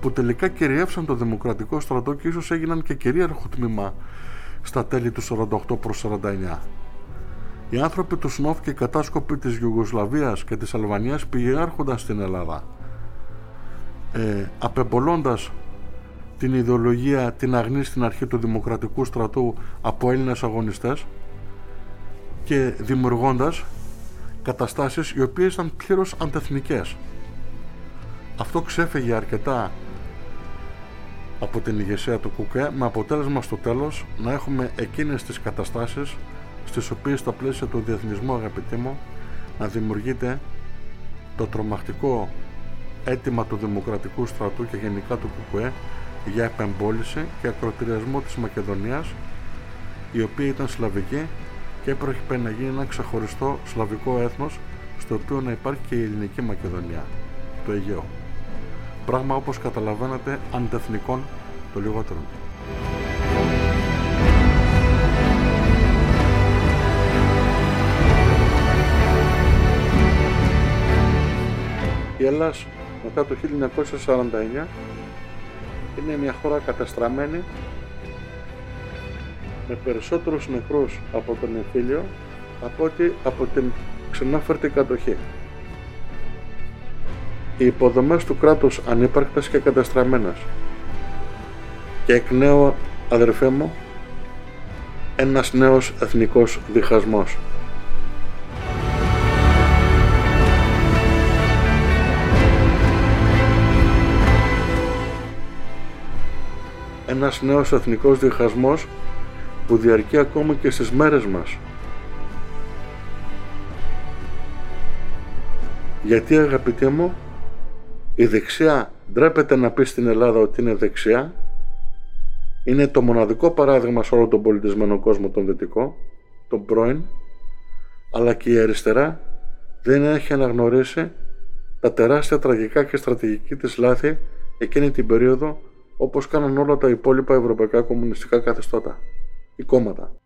που τελικά κυριεύσαν το Δημοκρατικό στρατό και ίσως έγιναν και κυρίαρχο τμήμα στα τέλη του 48 προς 49. Οι άνθρωποι του ΣΝΟΦ και οι κατάσκοποι της Ιουγκοσλαβίας και της Αλβανίας πηγαίνονταν στην Ελλάδα ε, απεμπολώντας την ιδεολογία την αγνή στην αρχή του Δημοκρατικού στρατού από Έλληνες αγωνιστές και δημιουργώντας καταστάσεις οι οποίες ήταν πλήρως αντεθνικές. Αυτό ξέφεγε αρκετά από την ηγεσία του ΚΚΕ με αποτέλεσμα στο τέλος να έχουμε εκείνες τις καταστάσεις στις οποίες στα πλαίσια του διεθνισμού αγαπητοί μου να δημιουργείται το τρομακτικό αίτημα του Δημοκρατικού Στρατού και γενικά του ΚΚΕ για επεμπόληση και ακροτηριασμό της Μακεδονίας η οποία ήταν σλαβική και έπρεπε να γίνει ένα ξεχωριστό σλαβικό έθνος στο οποίο να υπάρχει και η ελληνική Μακεδονία, το Αιγαίο. Πράγμα όπως καταλαβαίνετε αντεθνικών το λιγότερο. Η Ελλάδα μετά το 1949 είναι μια χώρα καταστραμμένη με περισσότερους νεκρούς από τον εμφύλιο από ότι από την ξενόφερτη κατοχή. Οι υποδομές του κράτους ανύπαρκτες και καταστραμμένες και εκ νέου αδερφέ μου ένας νέος εθνικός διχασμός. Ένας νέος εθνικός διχασμός που διαρκεί ακόμα και στις μέρες μας. Γιατί αγαπητοί μου, η δεξιά ντρέπεται να πει στην Ελλάδα ότι είναι δεξιά, είναι το μοναδικό παράδειγμα σε όλο τον πολιτισμένο κόσμο τον δυτικό, τον πρώην, αλλά και η αριστερά δεν έχει αναγνωρίσει τα τεράστια τραγικά και στρατηγική της λάθη εκείνη την περίοδο όπως κάναν όλα τα υπόλοιπα ευρωπαϊκά κομμουνιστικά καθεστώτα ή κόμματα.